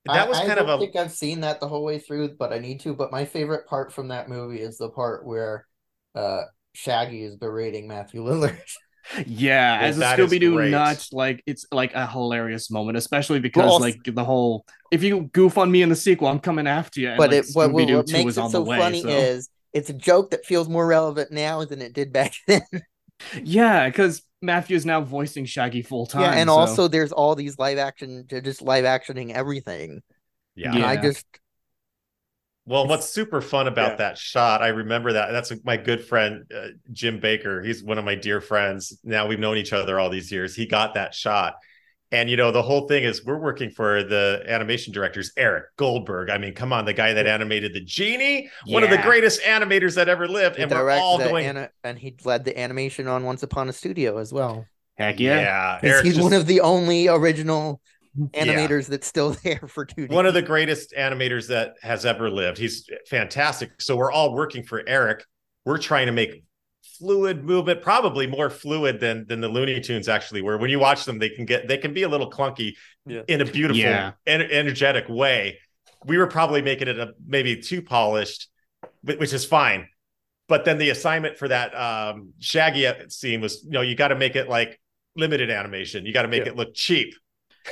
I- that was I kind of don't a think I've seen that the whole way through, but I need to. But my favorite part from that movie is the part where uh Shaggy is berating Matthew Lillard. Yeah, Well, as a that is Scooby Doo great. nut, like it's like a hilarious moment, especially because also- like the whole if you goof on me in the sequel, I'm coming after you. and, but like, it what, what, what makes it so way, funny so- is it's a joke that feels more relevant now than it did back then. Yeah, because Matthew is now voicing Shaggy full time. yeah, and so- also there's all these live action, they're just live actioning everything. yeah. And I just Well, what's super fun about Yeah. that shot, I remember that. That's my good friend, uh, Jim Baker. He's one of my dear friends. Now we've known each other all these years. He got that shot. And, you know, the whole thing is we're working for the animation directors, Eric Goldberg. I mean, come on, the guy that animated the genie, one of the greatest animators that ever lived. he And we're all the going, ana- and he led the animation on Once Upon a Studio as well. heck yeah. yeah. 'Cause Eric's he's just one of the only original Yeah. animators that's still there for 2D. one of the greatest animators that has ever lived. He's fantastic. So we're all working for Eric. We're trying to make fluid movement, probably more fluid than than the Looney Tunes actually were. When you watch them, they can get they can be a little clunky Yeah. in a beautiful, Yeah. en- energetic way. We were probably making it a, maybe too polished, which is fine. But then the assignment for that um, Shaggy scene was, you know, you got to make it like limited animation. You got to make Yeah. it look cheap.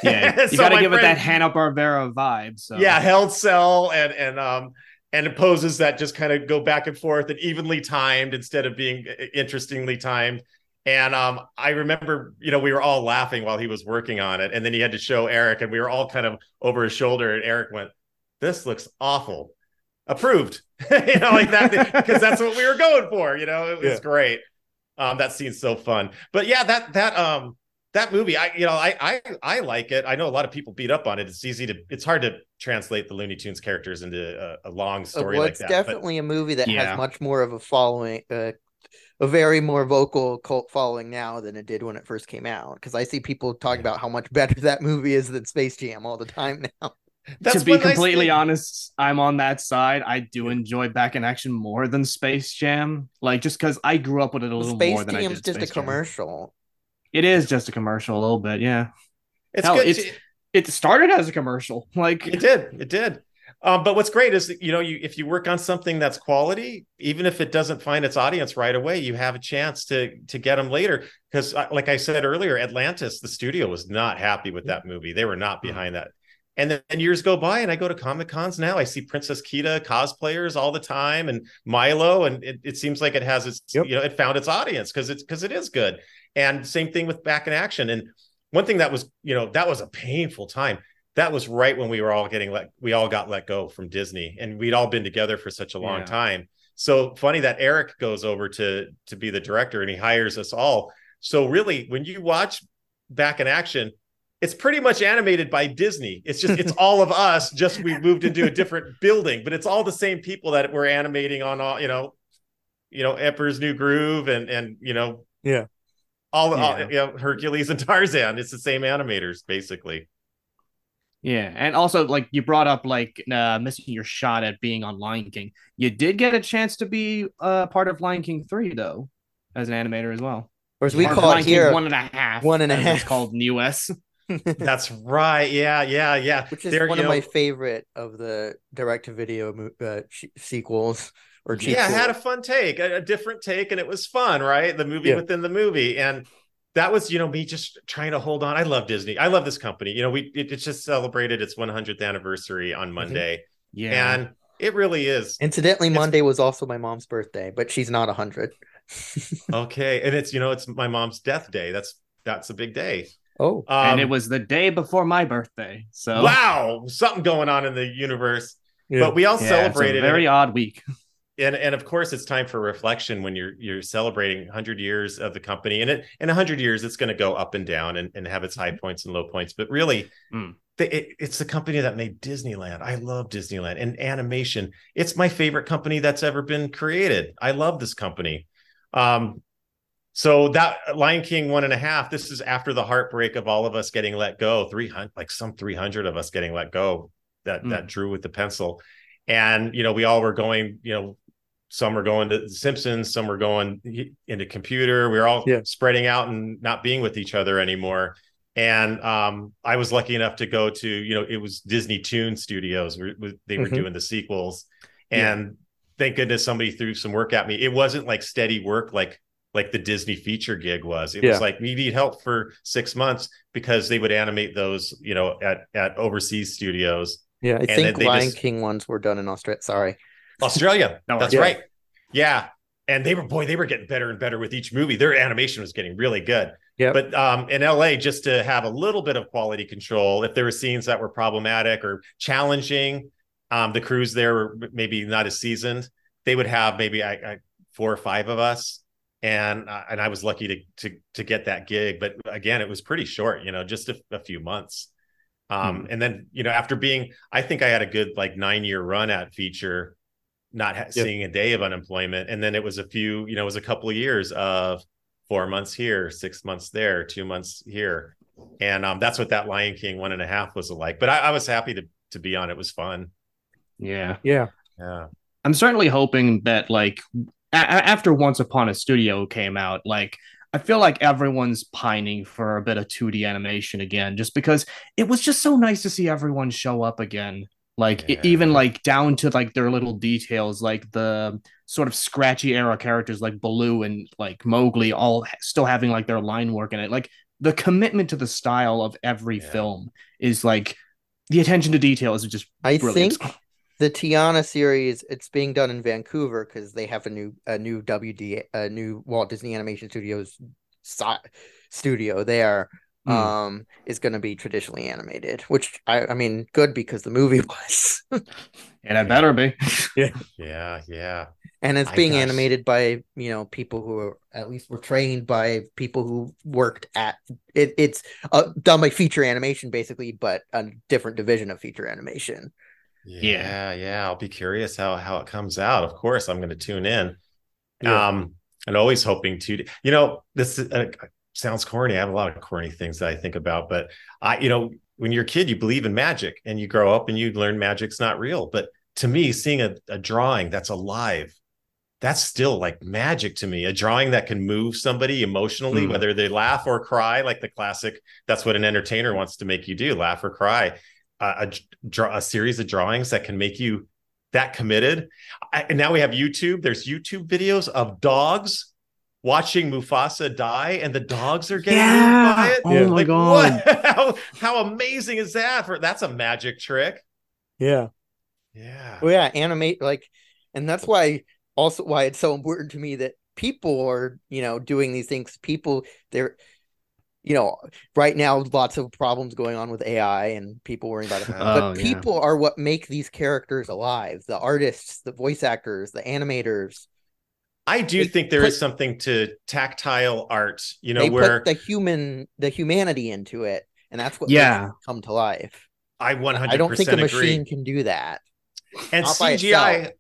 Yeah, you So got to give it that Hanna Barbera vibe. So. Yeah held cell and and um and poses that just kind of go back and forth and evenly timed instead of being interestingly timed. And um i remember you know we were all laughing while he was working on it and then he had to show eric and we were all kind of over his shoulder and eric went this looks awful. Approved. You know like that because that's what we were going for you know it was Yeah. great. Um that scene's so fun. But yeah that that um that movie i you know I, I i like it i know a lot of people beat up on it it's easy to it's hard to translate the looney tunes characters into a, a long Uh, story well, like it's that but definitely a movie that Yeah. has much more of a following, uh, a very more vocal cult following now than it did when it first came out. Because I see people talk about how much better that movie is than Space Jam all the time now. that's to be completely honest, I'm on that side. I do enjoy Back in Action more than Space Jam, like just because I grew up with it a little Space more than I Jam's did just Space a Jam. commercial. It is just a commercial, a little bit, yeah. it's Hell, good it's- It started as a commercial, like It did. It did. Um, but what's great is that, you know you if you work on something that's quality, even if it doesn't find its audience right away, you have a chance to to get them later. Because like I said earlier, Atlantis, the studio was not happy with that movie. They were not behind that. And then and years go by, and I go to Comic Cons now. I see Princess Kida cosplayers all the time, and Milo, and it, it seems like it has its Yep. you know it found its audience because it's because it is good. And same thing with Back in Action. And one thing that was you know that was a painful time that was right when we were all getting let we all got let go from Disney and we'd all been together for such a long Yeah. time. So funny that Eric goes over to to be the director and he hires us all. So really when you watch Back in Action, it's pretty much animated by Disney. It's just it's all of us just we moved into a different building, but it's all the same people that were animating on all, you know, you know, Emperor's New Groove and and you know, Yeah. All, all Yeah. you know, Hercules and Tarzan. It's the same animators basically. Yeah, and also like you brought up like uh, missing your shot at being on Lion King. You did get a chance to be uh, part of Lion King three though. as an animator as well. Or as we Or call it Lion King here, one and a half. one and a as half. It's called in the US. That's right. Yeah, yeah, yeah. which is There, one you of my favorite of the direct-to-video uh, sh- sequels or yeah, I had a fun take, a, a different take, and it was fun, right? The movie Yeah. within the movie, and that was, you know, me just trying to hold on. I love Disney. I love this company. You know, we it, it just celebrated its 100th anniversary on Monday, Yeah. and it really is Incidentally, It's- Monday was also my mom's birthday, but she's not hundred. okay. And it's you know, it's my mom's death day. That's that's a big day. oh, Um, and it was the day before my birthday. So wow, something going on in the universe. Yeah. But we all yeah, it's a celebrated it. very odd week. And and of course it's time for reflection when you're you're celebrating 100 years of the company and it in 100 years it's going to go up and down and, and have its high points and low points but really Mm. the, it, it's the company that made disneyland. I love disneyland and animation it's my favorite company that's ever been created. I love this company. Um so that lion king one and a half this is after the heartbreak of all of us getting let go 300 like some 300 of us getting let go that Mm. that drew with the pencil. And you know we all were going you know some were going to the simpsons some were going into computer We are all Yeah. spreading out and not being with each other anymore and um i was lucky enough to go to you know it was disney toon studios where they were Mhm. doing the sequels Yeah. and thank goodness somebody threw some work at me it wasn't like steady work like like the disney feature gig was it Yeah. was like we need help for six months because they would animate those you know at at overseas studios yeah, I and think Lion just- King ones were done in Australia. Sorry. Australia. No That's worries. right. Yeah. And they were boy, they were getting better and better with each movie. Their animation was getting really good. Yeah. But um, in LA, just to have a little bit of quality control, if there were scenes that were problematic or challenging, um, the crews there were maybe not as seasoned. They would have maybe I, I, four or five of us, and uh, and I was lucky to to to get that gig. But again, it was pretty short. You know, just a, a few months. Um, and then you know, after being, I think I had a good like nine year run at feature, not ha- Yeah. seeing a day of unemployment, and then it was a few, you know, it was a couple of years of four months here, six months there, two months here, and um, that's what that Lion King one and a half was like. But I, I was happy to to be on. It was fun. Yeah. Yeah. Yeah. I'm certainly hoping that like a- a- after Once Upon a Studio came out, like I feel like everyone's pining for a bit of 2D animation again, just because it was just so nice to see everyone show up again. Like Yeah. even like down to like their little details, like the sort of scratchy era characters like Baloo and like Mowgli, all still having like their line work in it. Like the commitment to the style of every Yeah. film is like the attention to detail is just I brilliant. think the Tiana series it's being done in Vancouver because they have a new a new WD a new Walt Disney Animation Studios si- studio there Hmm. um is going to be traditionally animated which I I mean good because the movie was and it better be. Yeah. Yeah. and it's My being gosh. animated by you know people who are at least were trained by people who worked at it it's uh, done by feature animation basically but a different division of feature animation Yeah, yeah. I'll be curious how how it comes out. Of course, I'm going to tune in. Yeah. Um, and always hoping to. You know, this is, uh, sounds corny. I have a lot of corny things that I think about, but I, you know, when you're a kid, you believe in magic, and you grow up and you learn magic's not real. But to me, seeing a, a drawing that's alive, that's still like magic to me. A drawing that can move somebody emotionally, Hmm. whether they laugh or cry, like the classic. That's what an entertainer wants to make you do: laugh or cry a, a draw a series of drawings that can make you that committed. I, and now we have YouTube. There's YouTube videos of dogs watching Mufasa die, and the dogs are getting moved by it. Oh Yeah. my Like god. what? How, how amazing is that? For that's a magic trick. yeah Yeah. Well, yeah, animate like, and that's why also why it's so important to me that people are you know doing these things. People they're, you know, right now lots of problems going on with AI and people worrying about it. Oh, but yeah. people are what make these characters alive. The artists, the voice actors, the animators. I do They think there put- is something to tactile art, you know, they where put the human, the humanity into it, and that's what Yeah. makes it come to life. I 100% I don't think a agree. machine can do that. and not CGI,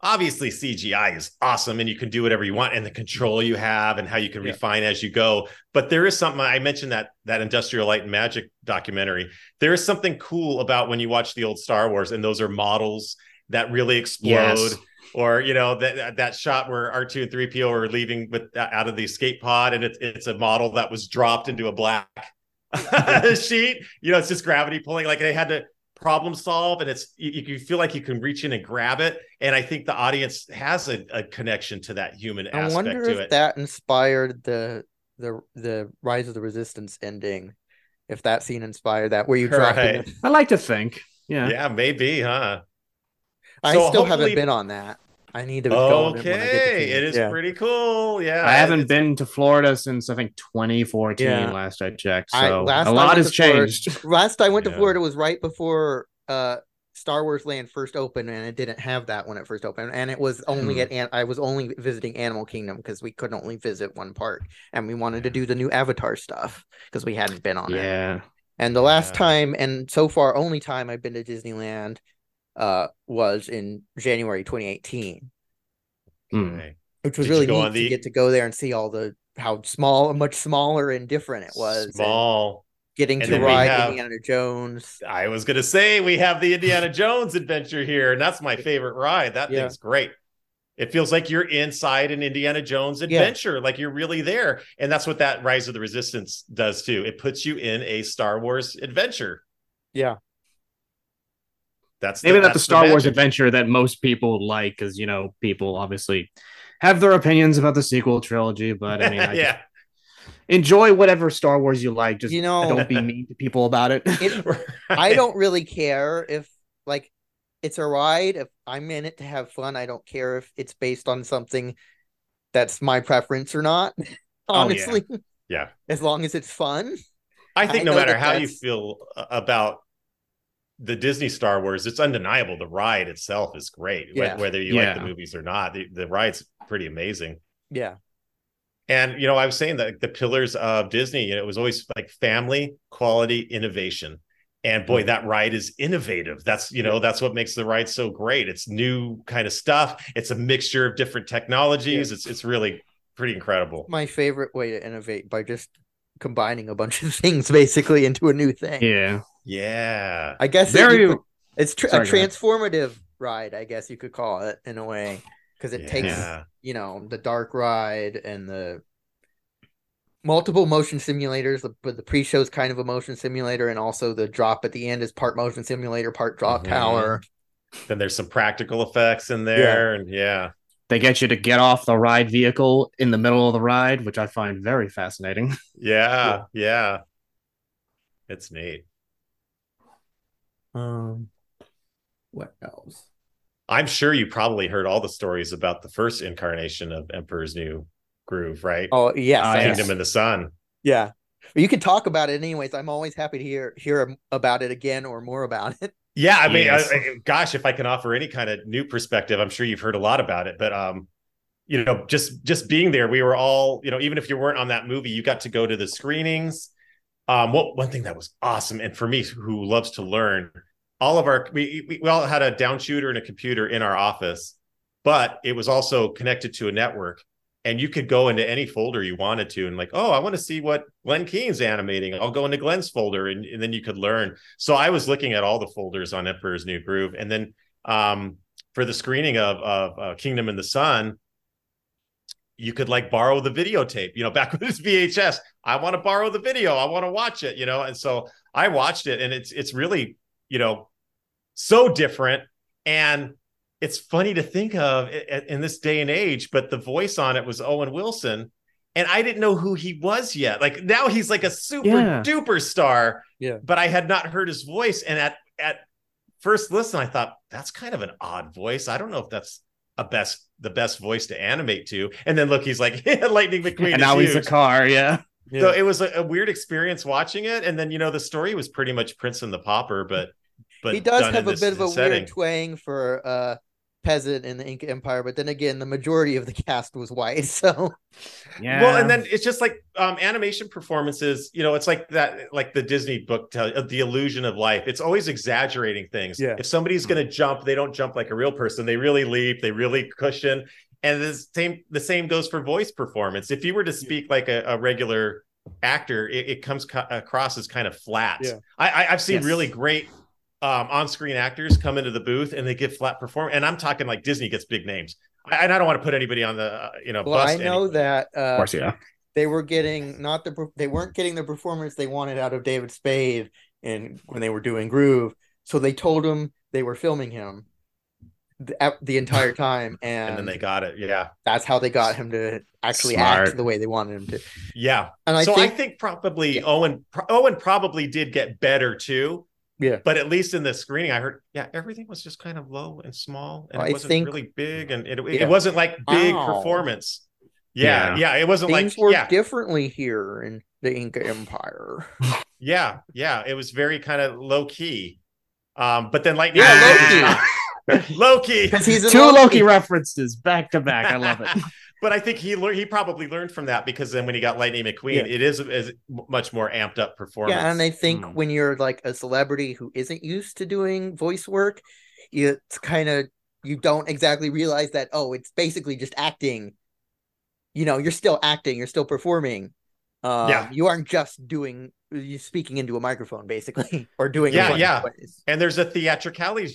obviously CGI is awesome and you can do whatever you want and the control you have and how you can Yeah. refine as you go. But there is something I mentioned that that Industrial Light and Magic documentary. There is something cool about when you watch the old Star Wars and those are models that really explode. Yes. Or you know that that shot where R2 and 3PO are leaving with uh, out of the escape pod and it's it's a model that was dropped into a black sheet. You know, it's just gravity pulling. Like they had to problem solve, and it's you, you feel like you can reach in and grab it. And I think the audience has a, a connection to that human I aspect wonder to if it. that inspired the the the Rise of the Resistance ending. If that scene inspired that, where you drop in Right. the- I like to think. Yeah. yeah, maybe, huh? I So still hopefully- haven't been on that. I need to go on it when I get the Okay, chance. it is Yeah. pretty cool. Yeah, I haven't it's- been to Florida since I think 2014 Yeah. last I checked. I- So last a I lot has to Florida- changed. Last I went to Florida was right before uh Star Wars Land first opened, and it didn't have that when it first opened. And it was only Hmm. at An- I was only visiting Animal Kingdom because we could only visit one park, and we wanted to do the new Avatar stuff because we hadn't been on it. Yeah. And the last Yeah. time, and so far only time I've been to Disneyland, uh, was in January 2018, Hmm. Okay. which was Did really go neat the- to get to go there and see all the how small, much smaller and different it was. small. getting And to ride have- Indiana Jones. I was gonna say we have the Indiana Jones adventure here, and that's my favorite ride. That Yeah. thing's great. It feels like you're inside an Indiana Jones Yeah. adventure, like you're really there. And that's what that Rise of the Resistance does too. It puts you in a Star Wars adventure. Yeah. That's Maybe not the that's Star Wars adventure that most people like, because you know people obviously have their opinions about the sequel trilogy. But I mean, I yeah. enjoy whatever Star Wars you like. Just You know- don't be mean to people about it. It, I don't really care if like it's a ride. If I'm in it to have fun, I don't care if it's based on something that's my preference or not. Oh, yeah. Honestly, Yeah. as long as it's fun. I think I no matter that how you feel uh, about the Disney Star Wars, it's undeniable. The ride itself is great, Yeah. whether you like the movies or not. The, the ride's pretty amazing. Yeah, And you know, I was saying that the pillars of Disney, you know, it was always like family, quality, innovation. And boy, mm-hmm. that ride is innovative. That's you know, that's what makes the ride so great. It's new kind of stuff. It's a mixture of different technologies. It's it's really pretty incredible. my favorite way to innovate by just combining a bunch of things basically into a new thing. yeah, Yeah. I guess very. you could- it's tr- Sorry, a transformative ride. I guess you could call it in a way because it takes you know the dark ride and the multiple motion simulators but the pre-show is kind of a motion simulator and also the drop at the end is part motion simulator part drop Mhm. tower Then there's some practical effects in there. And yeah. They get you to get off the ride vehicle in the middle of the ride, which I find very fascinating. Yeah. Yeah. It's neat. um what else I'm sure you probably heard all the stories about the first incarnation of Emperor's New Groove, right? oh yes, I- yes. Kingdom in the Sun. yeah you can talk about it anyways i'm always happy to hear hear about it again or more about it Yeah, I mean, Yes. I- I- gosh, if I can offer any kind of new perspective, I'm sure you've heard a lot about it. But um, you know, just just being there, we were all, you know, even if you weren't on that movie, you got to go to the screenings. Um, what one thing that was awesome, and for me, who loves to learn, all of our we we, we all had a down shooter and a computer in our office, but it was also connected to a network. And you could go into any folder you wanted to, and like, oh, I want to see what Glenn Keane's animating. I'll go into Glenn's folder, and, and then you could learn. So I was looking at all the folders on Emperor's New Groove, and then um, for the screening of of uh, Kingdom in the Sun, you could like borrow the videotape. You know, back when it's VHS, I want to borrow the video. I want to watch it. You know, and so I watched it, and it's it's really you know so different and it's funny to think of in this day and age but the voice on it was owen wilson and i didn't know who he was yet like now he's like a super Yeah. duper star Yeah. but i had not heard his voice and at at first listen i thought that's kind of an odd voice i don't know if that's a best the best voice to animate to and then look he's like lightning mcqueen and now is he's a car. Yeah. So it was a, a weird experience watching it, and then you know the story was pretty much Prince and the Pauper, but but he does have a this bit of a setting. weird twang for uh peasant in the Inca Empire, but then again, the majority of the cast was white, so Yeah. Well, and then it's just like um, animation performances. You know, it's like that, like the Disney book, tell, uh, the illusion of life. It's always exaggerating things. Yeah. If somebody's going to jump, they don't jump like a real person. They really leap. They really cushion. And the same, the same goes for voice performance. If you were to speak like a, a regular actor, it, it comes co- across as kind of flat. Yeah. I, I, I've seen Yes. really great um, on-screen actors come into the booth and they get flat performance. And I'm talking like Disney gets big names. I, and I don't want to put anybody on the uh, you know. Well, I know anybody. that uh, Of course, yeah. they were getting not the they weren't getting the performance they wanted out of David Spade and when they were doing Groove, so they told him they were filming him the, the entire time, and, and then they got it. Yeah, that's how they got him to actually Smart. act the way they wanted him to. yeah. And I so think, I think probably Yeah. Owen Owen probably did get better too. Yeah. But at least in the screening, I heard, yeah, everything was just kind of low and small, and I it wasn't think- really big, and it, it, wasn't like big Ow. performance. Yeah, yeah, it wasn't things like work yeah, differently here in the Inca Empire. yeah, yeah. It was very kind of low key. Um, but then Lightning, Yeah, Loki, Loki. Because he's Two Loki. Loki references back to back. I love it. But I think he learned. He probably learned from that because then when he got Lightning McQueen, Yeah. it is is much more amped up performance. Yeah, and I think Hmm. when you're like a celebrity who isn't used to doing voice work, it's kind of you don't exactly realize that oh, it's basically just acting. You know, you're still acting, you're still performing. Um, Yeah. you aren't just doing you speaking into a microphone basically or doing Yeah, yeah. voice. and there's a theatricality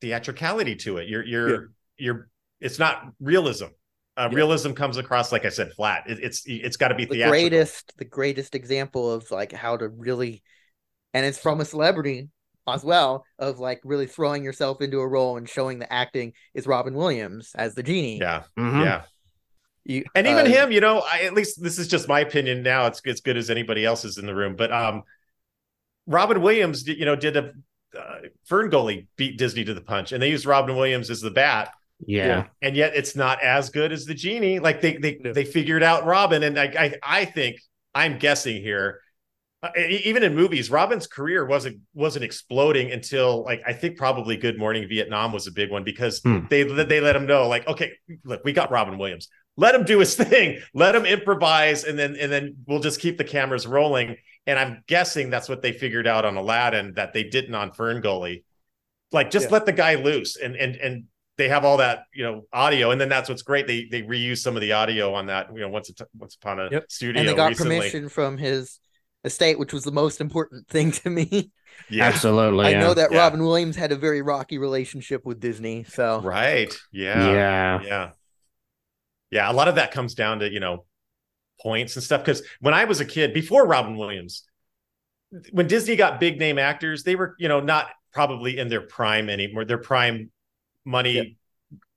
theatricality to it. You're you're you're. It's not realism. Uh, Yeah. Realism comes across like I said, flat. It, it's it's got to be The theatrical. greatest, the greatest example of like how to really, and it's from a celebrity as well of like really throwing yourself into a role and showing the acting is Robin Williams as the genie. Yeah, Mhm. yeah. You, and even uh, him you know I, at least this is just my opinion now it's as good as anybody else's in the room but um robin williams you know did a uh, fern gully beat disney to the punch and they used robin williams as the bat Yeah. and yet it's not as good as the genie like they they, No. they figured out robin and I, I i think i'm guessing here uh, even in movies robin's career wasn't wasn't exploding until like i think probably good morning vietnam was a big one because Hmm. they they let him know like okay look we got robin williams let him do his thing let him improvise and then and then we'll just keep the cameras rolling and i'm guessing that's what they figured out on aladdin that they didn't on fern gully like just Yeah. let the guy loose and and and they have all that you know audio and then that's what's great they they reuse some of the audio on that you know once a once upon a Yep. studio and they got recently. permission from his estate, which was the most important thing to me. yeah Absolutely. I yeah. know that Yeah. Robin Williams had a very rocky relationship with Disney, so right yeah Yeah. yeah yeah a lot of that comes down to you know points and stuff because when i was a kid before robin williams when disney got big name actors they were you know not probably in their prime anymore their prime money Yep.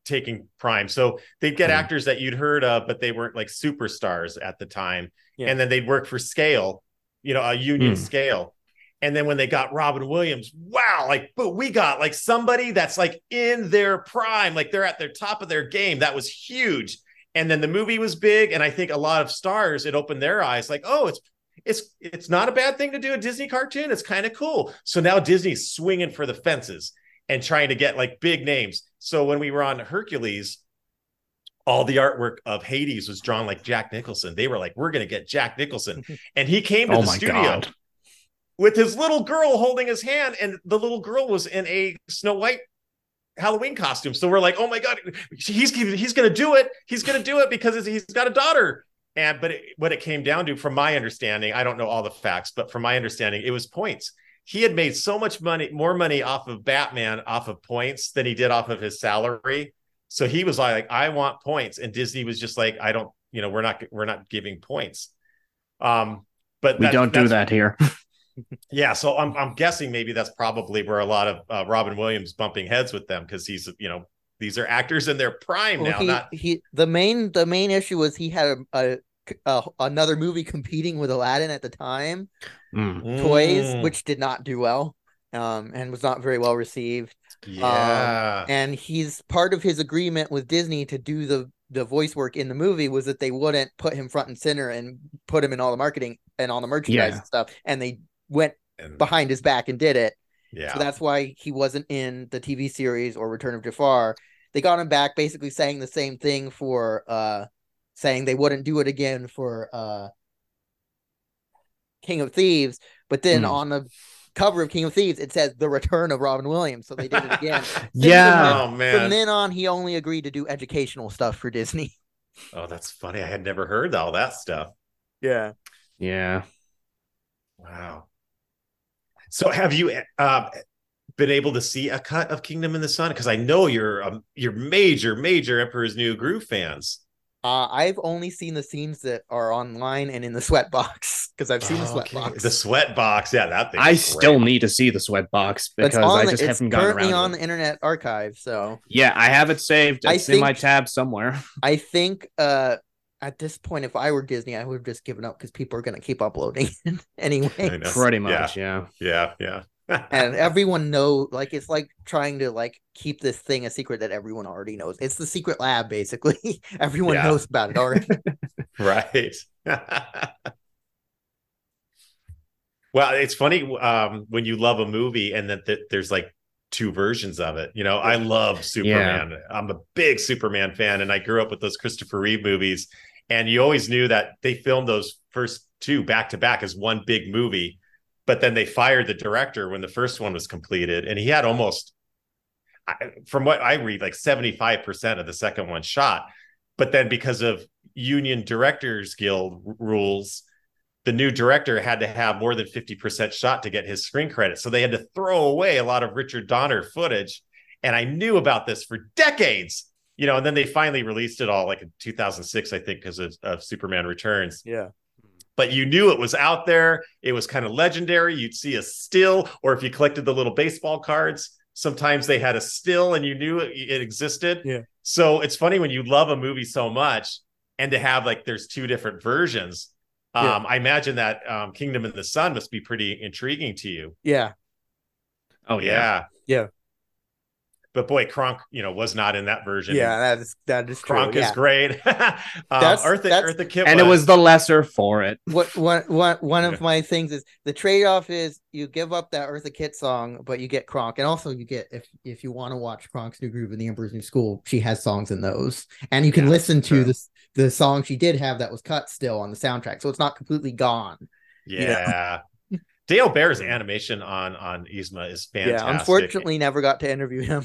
taking prime so they'd get Mhm. actors that you'd heard of but they weren't like superstars at the time Yeah. and then they'd work for scale you know a union Mm. scale and then when they got Robin Williams, wow, like, but we got like somebody that's like in their prime, like they're at their top of their game. That was huge. And then the movie was big. And I think a lot of stars, it opened their eyes like, oh, it's, it's, it's not a bad thing to do a Disney cartoon. It's kind of cool. So now Disney's swinging for the fences and trying to get like big names. So when we were on Hercules, all the artwork of Hades was drawn like Jack Nicholson. They were like, we're going to get Jack Nicholson. And he came to Oh the studio god. with his little girl holding his hand, and the little girl was in a Snow White Halloween costume. So we're like, oh my god, he's he's going to do it. He's going to do it because he's got a daughter. And but it, what it came down to, from my understanding, I don't know all the facts, but from my understanding, it was points. He had made so much money, more money off of Batman off of points than he did off of his salary. So he was like, I want points, and Disney was just like, I don't, you know, we're not we're not giving points. Um, but We that- don't do that here. yeah, so I'm I'm guessing maybe that's probably where a lot of uh, Robin Williams bumping heads with them because he's you know these are actors in their prime Well, now. he, Not he the main the main issue was he had a, a, a another movie competing with Aladdin at the time, Mm. Toys, Mm, which did not do well, um, and was not very well received. yeah, And he's part of his agreement with Disney to do the the voice work in the movie was that they wouldn't put him front and center and put him in all the marketing and all the merchandise Yeah. and stuff, and they went And- behind his back and did it. yeah, So that's why he wasn't in the TV series or Return of Jafar. They got him back basically saying the same thing for uh saying they wouldn't do it again for uh King of Thieves, but then Hmm. on the cover of King of Thieves it says the return of Robin Williams. So they did it again. yeah. oh From then on he only agreed to do educational stuff for Disney. oh that's funny. I had never heard all that stuff. Yeah. Yeah. Wow. So have you uh been able to see a cut of Kingdom in the Sun? Because I know you're um, you're major, major Emperor's New Groove fans. Uh, I've only seen the scenes that are online and in the sweat box because I've seen the sweat Okay. box. The sweat box, yeah, that thing. I is still need to see the sweat box It's because on I the- just it's haven't gotten around. It's currently on to the. Internet Archive. So Yeah, I have it saved. I It's in my tab somewhere. I think uh, at this point, if I were Disney, I would have just given up because people are going to keep uploading anyway. I know. Pretty Yeah. much, yeah. Yeah, yeah. And everyone know like it's like trying to like keep this thing a secret that everyone already knows it's the secret lab basically everyone Yeah. knows about it already right. well, it's funny um, when you love a movie and that that there's like two versions of it. You know, I love Superman. I'm a big Superman fan, and I grew up with those Christopher Reeve movies. And you always knew that they filmed those first two back to back as one big movie, but then they fired the director when the first one was completed, and he had almost, from what I read, like 75% of the second one shot. But then because of Union Directors Guild rules, the new director had to have more than 50% shot to get his screen credit. So they had to throw away a lot of Richard Donner footage. And I knew about this for decades, you know, and then they finally released it all like in 2006, I think, because of, of Superman Returns. yeah But you knew it was out there. It was kind of legendary. You'd see a still, or if you collected the little baseball cards, sometimes they had a still and you knew it, it existed. Yeah. So it's funny when you love a movie so much and to have like there's two different versions. Um, Yeah. I imagine that um, Kingdom in the Sun must be pretty intriguing to you. yeah Oh yeah. Yeah. Yeah. But boy, Kronk, you know, was not in that version. yeah that is that is true Kronk yeah. is great. um, That's- Eartha, that's- Eartha Kitt And it was the lesser for it. what one one one Yeah. of my things is the trade-off is you give up that Eartha Kitt song, but you get Kronk, and also you get if if you want to watch Kronk's New Groove in the Emperor's New School, she has songs in those, and you can Yeah, listen to sure. this the song she did have that was cut still on the soundtrack, so it's not completely gone. Yeah. Dale Baer's animation on on Yzma is fantastic. Yeah, unfortunately, never got to interview him.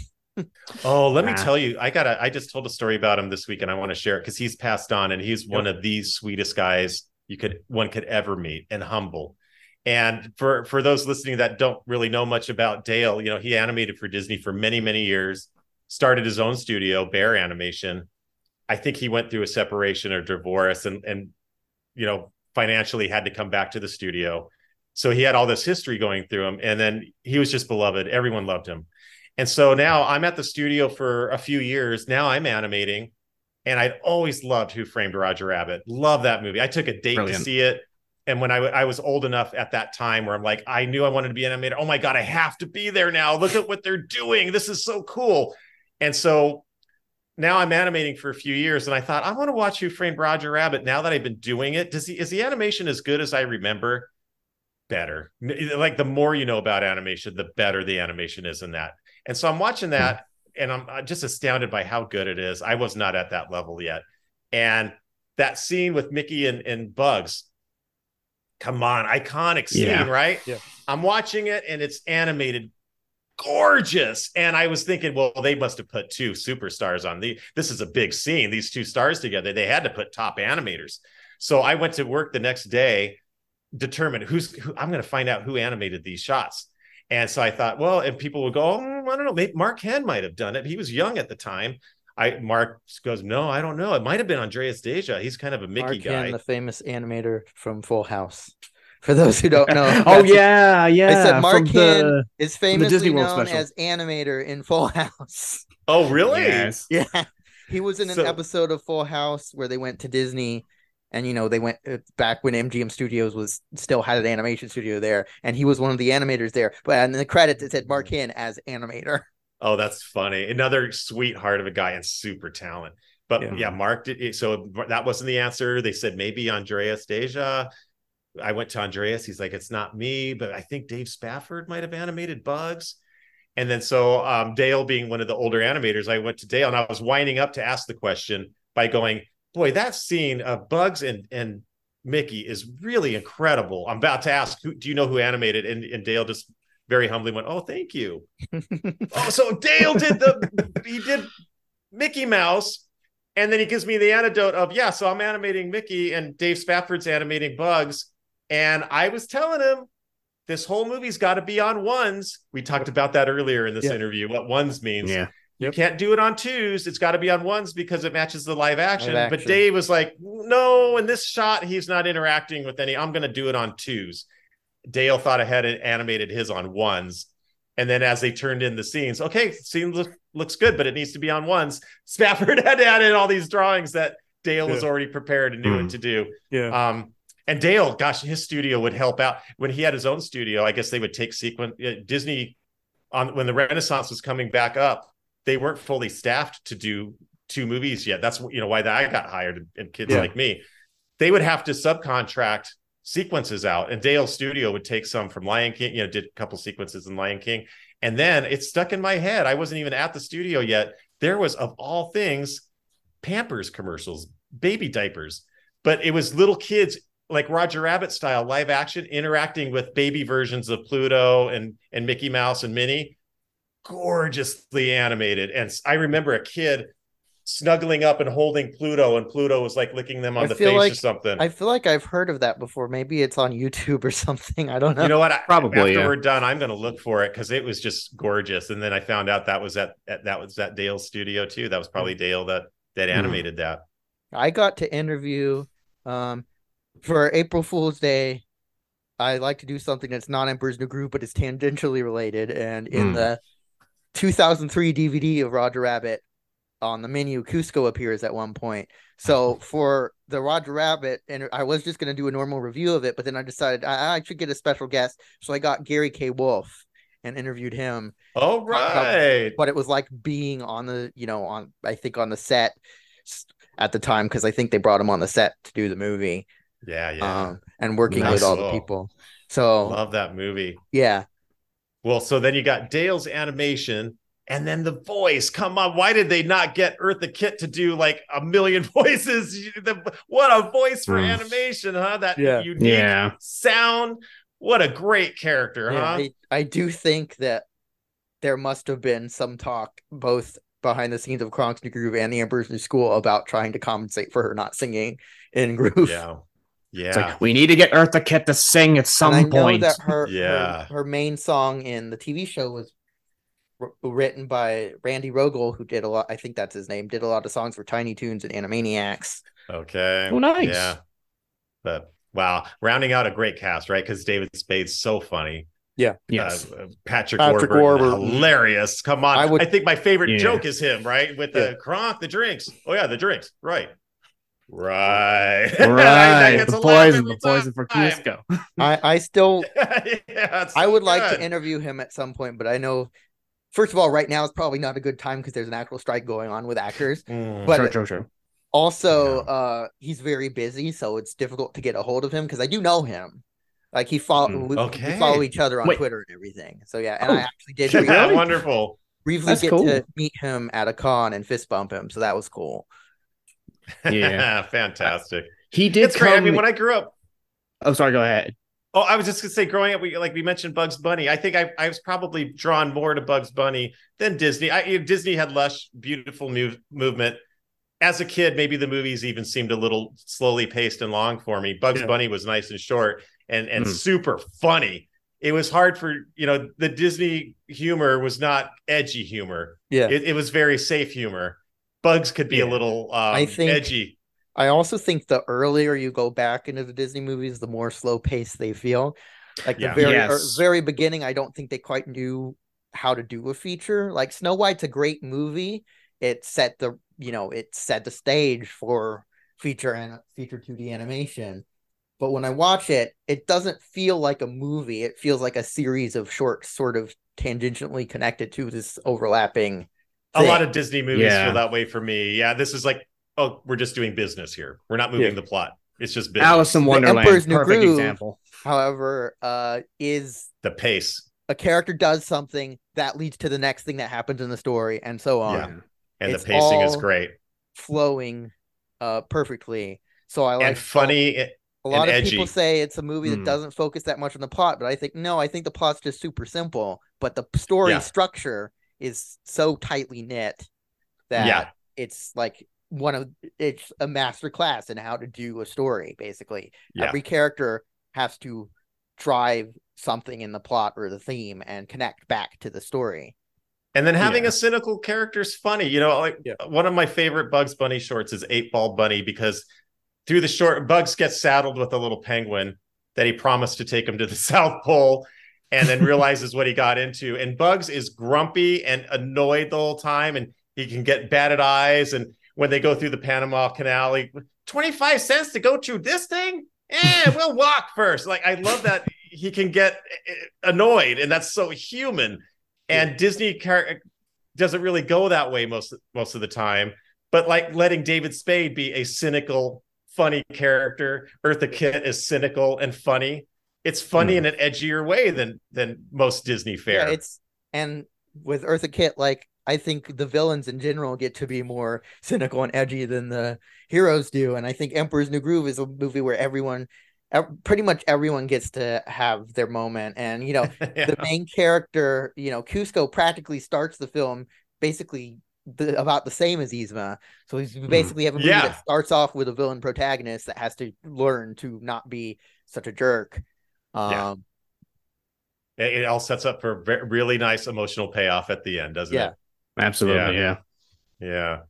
Oh, let me tell you, I got I just told a story about him this week and I want to share it because he's passed on and he's one of the sweetest guys you could one could ever meet and humble. And for for those listening that don't really know much about Dale, you know, he animated for Disney for many, many years, started his own studio, Baer Animation. I think he went through a separation or divorce and and you know, financially had to come back to the studio. So he had all this history going through him and then he was just beloved. Everyone loved him. And so now I'm at the studio for a few years. Now I'm animating, and I'd always loved Who Framed Roger Rabbit. Love that movie. I took a date Brilliant. to see it, and when I, w- I was old enough at that time where I'm like, I knew I wanted to be an animator. Oh my god, I have to be there now. Look at what they're doing. This is so cool. And so now I'm animating for a few years, and I thought I want to watch Who Framed Roger Rabbit. Now that I've been doing it, does he is the animation as good as I remember? Better. Like the more you know about animation, the better the animation is in that. And so I'm watching that and I'm just astounded by how good it is. I was not at that level yet. And that scene with Mickey and, and Bugs, come on, iconic scene, Yeah. right? Yeah. I'm watching it and it's animated gorgeous. And I was thinking, well, they must have put two superstars on the this is a big scene. These two stars together, they had to put top animators. So I went to work the next day, determined who's who, I'm going to find out who animated these shots. And so I thought, well, and people would go, oh, I don't know, maybe Mark Henn might have done it. He was young at the time. I Mark goes, no, I don't know. It might have been Andreas Deja. He's kind of a Mickey Mark guy. Henn, the famous animator from Full House. For those who don't know, oh yeah, yeah. I said Mark from Henn is the famously Disney known special. as animator in Full House. oh, really? Yes. Yeah, he was in an So- episode of Full House where they went to Disney, and you know they went uh, back when MGM Studios was still had an animation studio there, and he was one of the animators there. But in the credits it said Mark Henn as animator. Oh, that's funny. Another sweetheart of a guy and super talent. But yeah, Yeah. Mark did so that wasn't the answer. They said maybe Andreas Deja. I went to Andreas. He's like, it's not me, but I think Dave Spafford might have animated Bugs. And then so um, Dale being one of the older animators, I went to Dale and I was winding up to ask the question by going, boy, that scene of Bugs and and Mickey is really incredible. I'm about to ask, who do you know who animated? And, and Dale just very humbly went, oh, thank you. Oh, so Dale did the he did Mickey Mouse, and then he gives me the anecdote of yeah. So I'm animating Mickey, and Dave Spafford's animating Bugs, and I was telling him this whole movie's got to be on ones. We talked about that earlier in this Yeah. interview, what ones means. Yeah. You can't do it on twos. It's got to be on ones because it matches the live action. Live But action. Dave was like, no, in this shot, he's not interacting with any. I'm going to do it on twos. Dale thought ahead and animated his on ones. And then as they turned in the scenes, okay, scene look, looks good, but it needs to be on ones. Spafford had to add in all these drawings that Dale was already prepared and knew Hmm. what to do. Yeah. Um, and Dale, gosh, his studio would help out when he had his own studio. I guess they would take sequence uh, Disney on when the Renaissance was coming back up. They weren't fully staffed to do two movies yet. That's you know why I got hired and kids Yeah. like me. They would have to subcontract sequences out, and Dale's studio would take some from Lion King. You know, did a couple sequences in Lion King, and then it stuck in my head. I wasn't even at the studio yet. There was of all things, Pampers commercials, baby diapers, but it was little kids like Roger Rabbit style live action interacting with baby versions of Pluto and and Mickey Mouse and Minnie, gorgeously animated. And I remember a kid snuggling up and holding Pluto, and Pluto was like licking them on I the face like or something. I feel like I've heard of that before. Maybe it's on YouTube or something. I don't know. you know what? I- Probably, after yeah. we're done, I'm going to look for it because it was just gorgeous. And then I found out that was at, at that was at Dale's studio too. That was probably Dale that that Mhm. animated that. I got to interview um for April Fool's Day. I like to do something that's not Emperor's New Groove, but it's tangentially related. And in Hmm. the 2003 DVD of Roger Rabbit, on the menu, Kuzco appears at one point. So for the Roger Rabbit, and I was just going to do a normal review of it, but then I decided I, I should get a special guest. So I got Gary K. Wolf and interviewed him. Oh right. But it was like being on the, you know, on I think on the set at the time because I think they brought him on the set to do the movie Yeah, yeah. um, and working Nice. with all the people. So Love that movie. yeah, Well, so then you got Dale's animation and then the voice. Come on, why did they not get Eartha Kitt to do like a million voices? The- What a voice for Hmm. animation, huh? That Yeah. unique Yeah. sound. What a great character, yeah, huh? I, I do think that there must have been some talk both behind the scenes of Kronk's New Groove and the Emperor's New School about trying to compensate for her not singing in Groove. Yeah. Yeah. It's like we need to get Eartha Kitt to sing at some and I know point. that her, Yeah. her her main song in the TV show was wr- written by Randy Rogel, who did a lot. I think that's his name. Did a lot of songs for Tiny Toons and Animaniacs. Okay. Oh, nice. Yeah. But wow, rounding out a great cast, right? Because David Spade's so funny. yes. Uh, Patrick, Patrick Warburton, Warburton. hilarious. Come on. I I, think my favorite Yeah. joke is him, right? With the Yeah. Kronk, the drinks. Oh yeah, the drinks. Right. Right. right. The poison, the poison for time. Kuzco. I I still yeah, I so would like to interview him at some point, but I know. First of all, right now is probably not a good time because there's an actual strike going on with actors. Mm. But True, true, true. Also, Yeah. uh, he's very busy, so it's difficult to get a hold of him because I do know him. Like he follow, Mm, we, we okay. follow each other on Wait. Twitter and everything. So yeah, and Oh. I actually did Really? briefly, wonderful. briefly That's get cool. to meet him at a con and fist bump him, so that was cool. Yeah. fantastic. He did It's great. I mean, when I grew up, Oh, sorry. Go ahead. Oh, I was just gonna say, growing up, we like we mentioned Bugs Bunny. I think I, I was probably drawn more to Bugs Bunny than Disney. I, Disney had lush, beautiful move, movement. As a kid, maybe the movies even seemed a little slowly paced and long for me. Bugs Yeah. Bunny was nice and short and and Mhm. super funny. It was hard for you know the Disney humor was not edgy humor. Yeah. It, it was very safe humor. Bugs could be a little um, I think- edgy. I also think the earlier you go back into the Disney movies, the more slow paced they feel. Like Yeah. the very er, Yes. very beginning, I don't think they quite knew how to do a feature. Like Snow White's a great movie. It set the you know it set the stage for feature and feature 2D animation. But when I watch it, it doesn't feel like a movie. It feels like a series of short, sort of tangentially connected to this overlapping. A lot of Disney movies Yeah. feel that way for me. Yeah, this is like, oh, we're just doing business here. We're not moving Yeah. the plot. It's just business. Alice in Wonderland. Emperor's New Perfect Groove. example. However, uh, is the pace a character does something that leads to the next thing that happens in the story and so on Yeah. and It's the pacing is great flowing uh perfectly so i like and funny. a lot and of people say it's a movie that Hmm. doesn't focus that much on the plot but i think no i think the plot's just super simple but the story Yeah. structure is so tightly knit that Yeah. it's like one of it's a master class in how to do a story basically Yeah. every character has to drive something in the plot or the theme and connect back to the story. And then having Yeah. a cynical character is funny. You know, like Yeah. one of my favorite Bugs Bunny shorts is Eight Ball Bunny because through the short, Bugs gets saddled with a little penguin that he promised to take him to the South Pole and then realizes what he got into. And Bugs is grumpy and annoyed the whole time and he can get batted eyes. And when they go through the Panama Canal, he, 25 cents to go through this thing? Eh, we'll walk first. Like, I love that he can get eh, annoyed and that's so human and Disney car- doesn't really go that way most most of the time. But like letting David Spade be a cynical, funny character, Eartha Kitt is cynical and funny. It's funny hmm. in an edgier way than than most Disney fare. Yeah, it's and with Eartha Kitt, like I think the villains in general get to be more cynical and edgy than the heroes do, and I think Emperor's New Groove is a movie where everyone, pretty much everyone gets to have their moment, and you know Yeah. the main character, you know, Kuzco practically starts the film basically the, about the same as Yzma. So he's hmm. basically have a movie Yeah. that starts off with a villain protagonist that has to learn to not be such a jerk. Um, Yeah. it, it all sets up for a really nice emotional payoff at the end, doesn't it? Yeah. it? Absolutely, yeah. Yeah.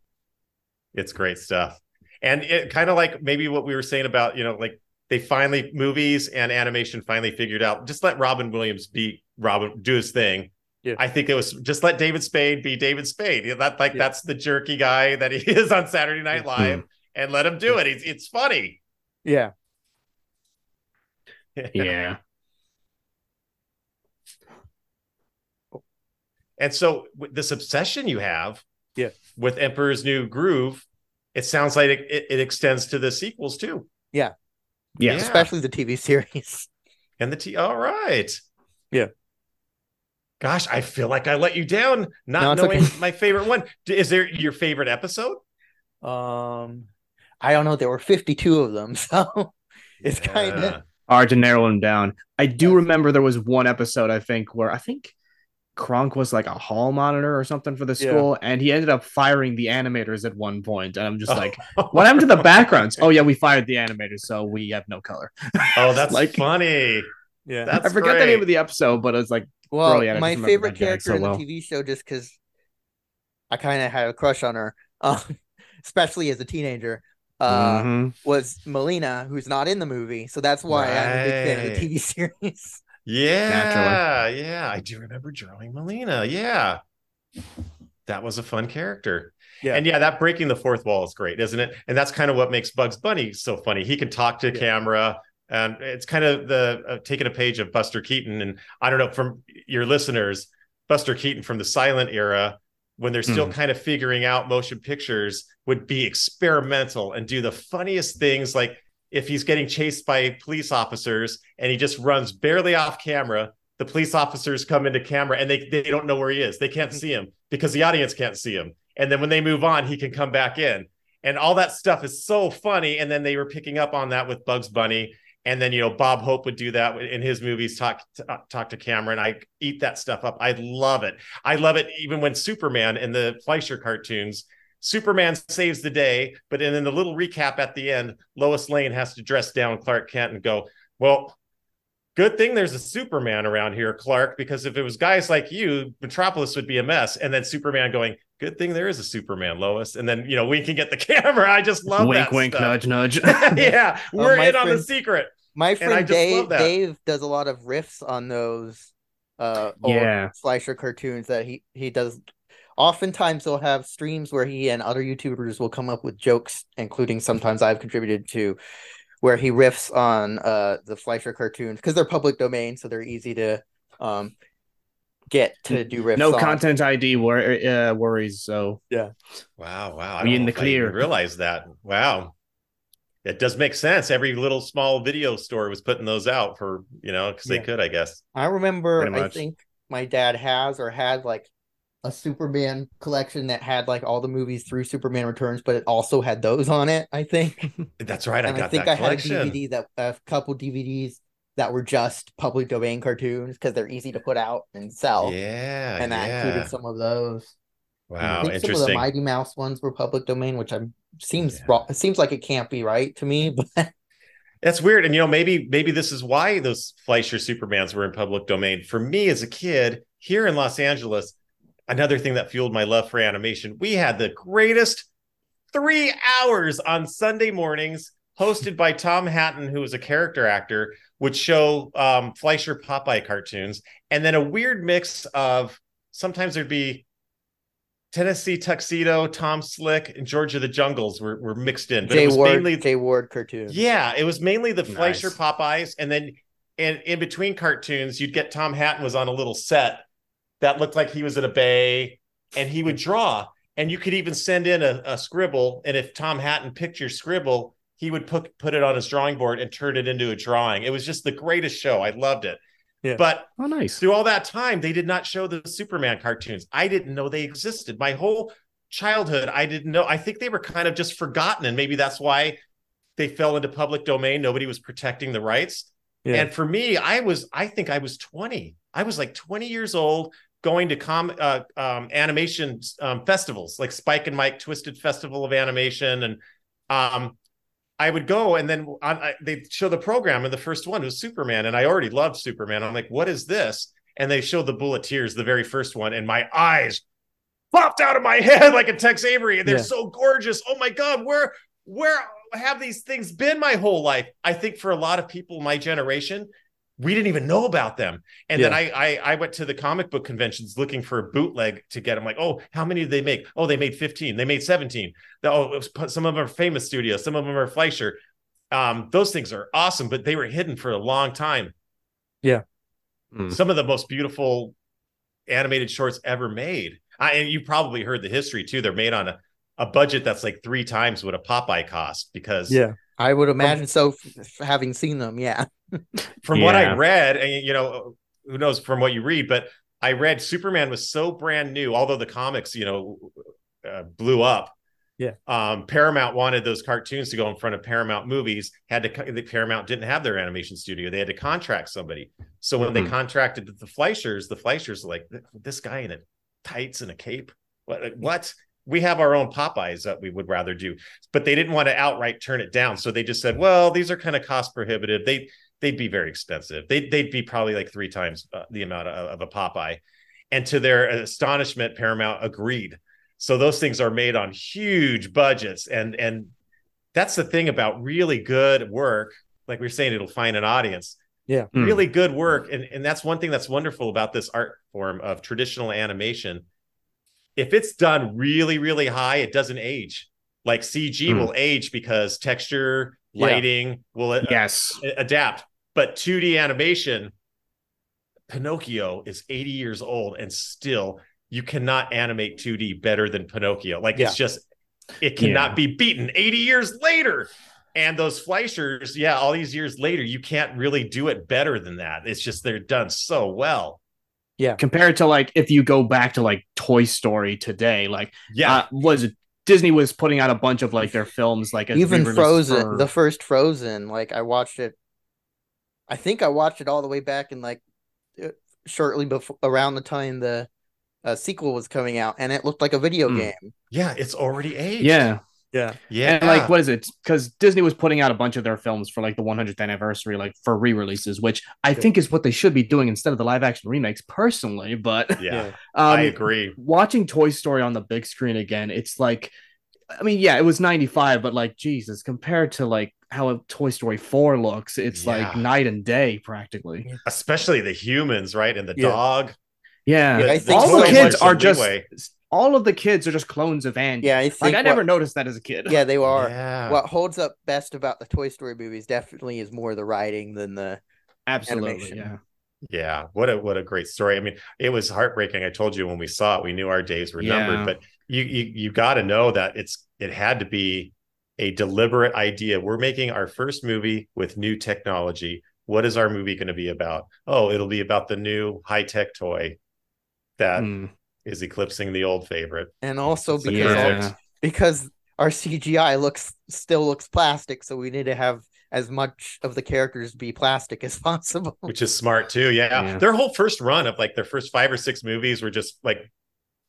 It's great stuff. And it kind of like maybe what we were saying about, you know, like they finally movies and animation finally figured out just let Robin Williams be Robin do his thing. Yeah. I think it was just let David Spade be David Spade. Yeah, That like Yeah. that's the jerky guy that he is on Saturday Night Live and let him do it. It's it's funny. yeah. Yeah. And so this obsession you have Yeah. with Emperor's New Groove, it sounds like it, it, it extends to the sequels too. Yes. Yeah. especially the TV series. And the T all right. Yeah. Gosh, I feel like I let you down not it's knowing okay. my favorite one. Is there your favorite episode? Um, I don't know. There were 52 of them, so it's kind of Yeah. Hard to narrow them down. I do remember there was one episode, I think, where I think Kronk was like a hall monitor or something for the Yeah. school, and he ended up firing the animators at one point. And I'm just like, what happened to the backgrounds? Oh, yeah, we fired the animators, so we have no color. Oh, that's Like- funny. yeah. That's I forgot the name of the episode, but it's like, Well, Brilliant. My favorite character so in the well. TV show, just because I kind of had a crush on her, um, especially as a teenager, uh, mhm. was Malina, who's not in the movie. So that's why I'm a big fan of the TV series. Yeah, yeah. I do remember drawing Malina. Yeah. That was a fun character. Yeah. And yeah, that breaking the fourth wall is great, isn't it? And that's kind of what makes Bugs Bunny so funny. He can talk to Yeah. camera. And it's kind of the uh, taking a page of Buster Keaton. And I don't know from your listeners, Buster Keaton from the silent era, when they're still Mhm. kind of figuring out motion pictures, would be experimental and do the funniest things. Like if he's getting chased by police officers and he just runs barely off camera, the police officers come into camera and they, they don't know where he is. They can't see him because the audience can't see him. And then when they move on, he can come back in. And all that stuff is so funny. And then they were picking up on that with Bugs Bunny. And then, you know, Bob Hope would do that in his movies, talk talk to camera, and I eat that stuff up. I love it. I love it even when Superman in the Fleischer cartoons, Superman saves the day, but then in the little recap at the end, Lois Lane has to dress down Clark Kent and go, Well, good thing there's a Superman around here, Clark, because if it was guys like you, Metropolis would be a mess. And then Superman going, Good thing there is a Superman, Lois. And then, you know, we can get the camera. I just love wink, that wink, stuff. nudge, nudge. yeah, Oh, we're my in on the secret. My friend Dave. Dave does a lot of riffs on those uh old Yeah. Fleischer cartoons that he he does. Oftentimes he'll have streams where he and other YouTubers will come up with jokes, including sometimes I've contributed to, where he riffs on uh the Fleischer cartoons because they're public domain, so they're easy to um get to do riffs. no on. content ID wor- uh, worries. So yeah. Wow, wow. I We don't in the if I even clear. realize that. Wow. It does make sense. Every little small video store was putting those out for, you know, because Yeah. they could, I guess. I remember, I think my dad has or had like a Superman collection that had like all the movies through Superman Returns, but it also had those on it. I think, That's right. I got I think that I had a. DVD that a couple DVDs that were just public domain cartoons because they're easy to put out and sell. Yeah. and that yeah. included some of those. Wow, I think some of the Mighty Mouse ones were public domain, which I'm seems Yeah. wrong. It seems like it can't be right to me, but That's weird. And you know, maybe maybe this is why those Fleischer Supermans were in public domain. For me as a kid here in Los Angeles, another thing that fueled my love for animation, we had the greatest three hours on Sunday mornings, hosted by Tom Hatten, who was a character actor, would show um, Fleischer Popeye cartoons, and then a weird mix of sometimes there'd be Tennessee Tuxedo, Tom Slick, and George of the Jungles were, were mixed in. But Jay it was Ward, mainly Jay Ward cartoons. Yeah, it was mainly the Fleischer nice. Popeyes, and then and in between cartoons, you'd get Tom Hatten was on a little set that looked like he was at a bay, and he would draw. And you could even send in a, a scribble, and if Tom Hatten picked your scribble, he would put put it on his drawing board and turn it into a drawing. It was just the greatest show. I loved it. Yeah. But oh, nice. Through all that time, they did not show the Superman cartoons. I didn't know they existed. My whole childhood, I didn't know. I think they were kind of just forgotten, and maybe that's why they fell into public domain. Nobody was protecting the rights. Yeah. And for me, I was, I think I was 20. I was like 20 years old going to com uh, um, animation um, festivals like Spike and Mike Twisted Festival of Animation and um, I would go and then on, I, they show the program and the first one was Superman and I already loved Superman. I'm like, what is this? And they showed the Bulleteers, the very first one, and my eyes popped out of my head like a Tex Avery. And they're yeah. so gorgeous. Oh my God, where where have these things been my whole life? I think for a lot of people my generation, we didn't even know about them. And yeah. then I, I, I went to the comic book conventions looking for a bootleg to get them. Like, oh, how many did they make? Oh, they made fifteen. They made seventeen. Oh, some of them are famous studios. Some of them are Fleischer. Um, those things are awesome, but they were hidden for a long time. Yeah, mm. some of the most beautiful animated shorts ever made. I, and you probably heard the history too. They're made on a, a budget that's like three times what a Popeye cost because yeah, I would imagine so. Having seen them, yeah. from yeah. what I read, and you know, who knows from what you read, but I read Superman was so brand new, although the comics, you know, uh, blew up. Yeah. Um, Paramount wanted those cartoons to go in front of Paramount movies. Had to the Paramount didn't have their animation studio. They had to contract somebody. So when mm-hmm. they contracted the Fleischers, the Fleischers like this guy in a tights and a cape. What? What? We have our own Popeyes that we would rather do, but they didn't want to outright turn it down. So they just said, well, these are kind of cost prohibitive. They they'd be very expensive. They they'd be probably like three times uh, the amount of, of, a Popeye. And to their astonishment, Paramount agreed. So those things are made on huge budgets, and and that's the thing about really good work. Like we are saying, it'll find an audience. Yeah, really mm. good work, and and that's one thing that's wonderful about this art form of traditional animation. If it's done really really high, it doesn't age. Like CG mm. will age because texture, lighting yeah. will yes adapt but 2D animation, Pinocchio is 80 years old and still you cannot animate 2D better than Pinocchio. Like yeah. it's just it cannot yeah. be beaten 80 years later. And those Fleischers, yeah, all these years later, you can't really do it better than that. It's just they're done so well. Yeah. Compared to like if you go back to like Toy Story today, like yeah, uh, was it Disney was putting out a bunch of like their films, like even Frozen, for... the first Frozen. Like I watched it I think I watched it all the way back in like uh, shortly before around the time the uh, sequel was coming out, and it looked like a video mm. game. Yeah, it's already aged. Yeah. Yeah. Yeah. And like, what is it? Because Disney was putting out a bunch of their films for like the 100th anniversary, like for re releases, which I think is what they should be doing instead of the live action remakes, personally. But yeah, um, I agree. Watching Toy Story on the big screen again, it's like, I mean, yeah, it was 95, but like, Jesus, compared to like how a Toy Story 4 looks, it's yeah. like night and day practically. Especially the humans, right? And the yeah. dog. Yeah. yeah I think all the kids are just all of the kids are just clones of Andy. Yeah, I think like I what, never noticed that as a kid. Yeah, they are. Yeah. What holds up best about the Toy Story movies definitely is more the writing than the absolutely. Animation. Yeah. Yeah, what a what a great story. I mean, it was heartbreaking. I told you when we saw it, we knew our days were numbered, but you you you got to know that it's it had to be a deliberate idea. We're making our first movie with new technology. What is our movie going to be about? Oh, it'll be about the new high tech toy that mm. Is eclipsing the old favorite. And also because yeah. because our CGI looks still looks plastic, so we need to have as much of the characters be plastic as possible. Which is smart too. Yeah. yeah. Their whole first run of like their first five or six movies were just like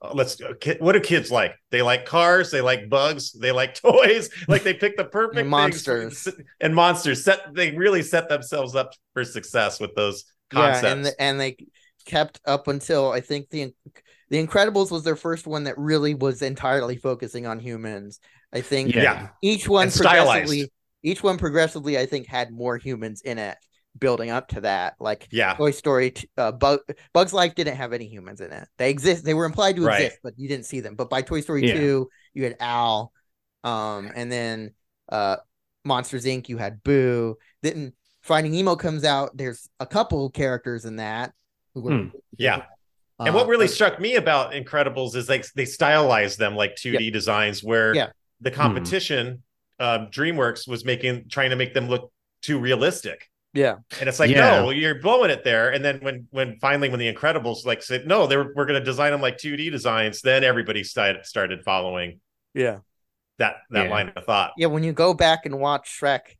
uh, let's uh, what do kids like? They like cars, they like bugs, they like toys. Like they pick the perfect And things monsters. and monsters. Set they really set themselves up for success with those concepts. Yeah, and the, and they kept up until I think the the Incredibles was their first one that really was entirely focusing on humans. I think Yeah. yeah. each one And stylized. progressively each one progressively I think had more humans in it building up to that. Like Yeah. Toy Story, t- uh, Bug, Bugs Life didn't have any humans in it. They exist. They were implied to Right. exist, but you didn't see them. But by Toy Story Yeah. two, you had Al, um, and then uh, Monsters Inc. You had Boo. Then Finding Nemo comes out. There's a couple characters in that. Who were, Hmm. Yeah. And uh, what really but- struck me about Incredibles is like they stylized them like 2D designs where Yeah. the competition, um, DreamWorks was making trying to make them look too realistic. yeah, And it's like, Yeah. no, you're blowing it there. And then when when finally when the Incredibles like said, no, they were we're gonna design them like 2D designs, then everybody started started following yeah, that that Yeah. line of thought. yeah. When you go back and watch Shrek,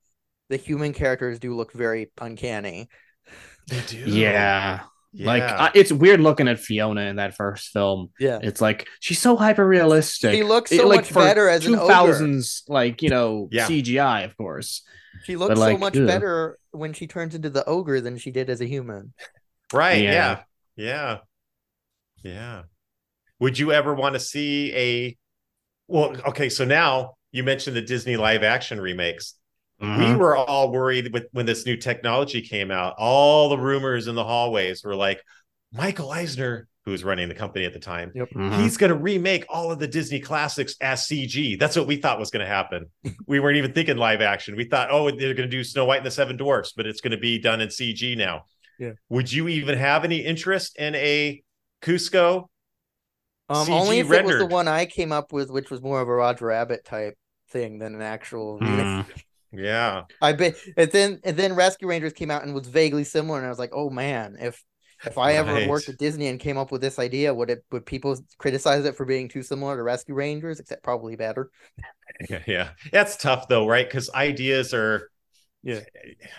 the human characters do look very uncanny. They do. Yeah. Like I, it's weird looking at Fiona in that first film. Yeah, It's like she's so hyper realistic. She looks so much better as an two thousands, like you know, Yeah. CGI, of course. she looks like, so much ugh. better when she turns into the ogre than she did as a human. Right. Yeah. Yeah. Yeah. Yeah. Would you ever want to see a well, okay, so now you mentioned the Disney live action remakes. We Mhm. were all worried with when this new technology came out. All the rumors in the hallways were like, Michael Eisner, who was running the company at the time, Mhm. he's going to remake all of the Disney classics as CG. That's what we thought was going to happen. we weren't even thinking live action. We thought, oh, they're going to do Snow White and the Seven Dwarfs, but it's going to be done in CG now. Yeah. Would you even have any interest in a Kuzco? Um, CG only if it was the one I came up with, which was more of a Roger Rabbit type thing than an actual. Mm. Yeah. I bet. And then and then Rescue Rangers came out and was vaguely similar, and I was like, oh man, if if I ever Right. worked at Disney and came up with this idea, would it would people criticize it for being too similar to Rescue Rangers? Except probably better. Yeah. Yeah. That's tough though, right? Because ideas are. Yeah.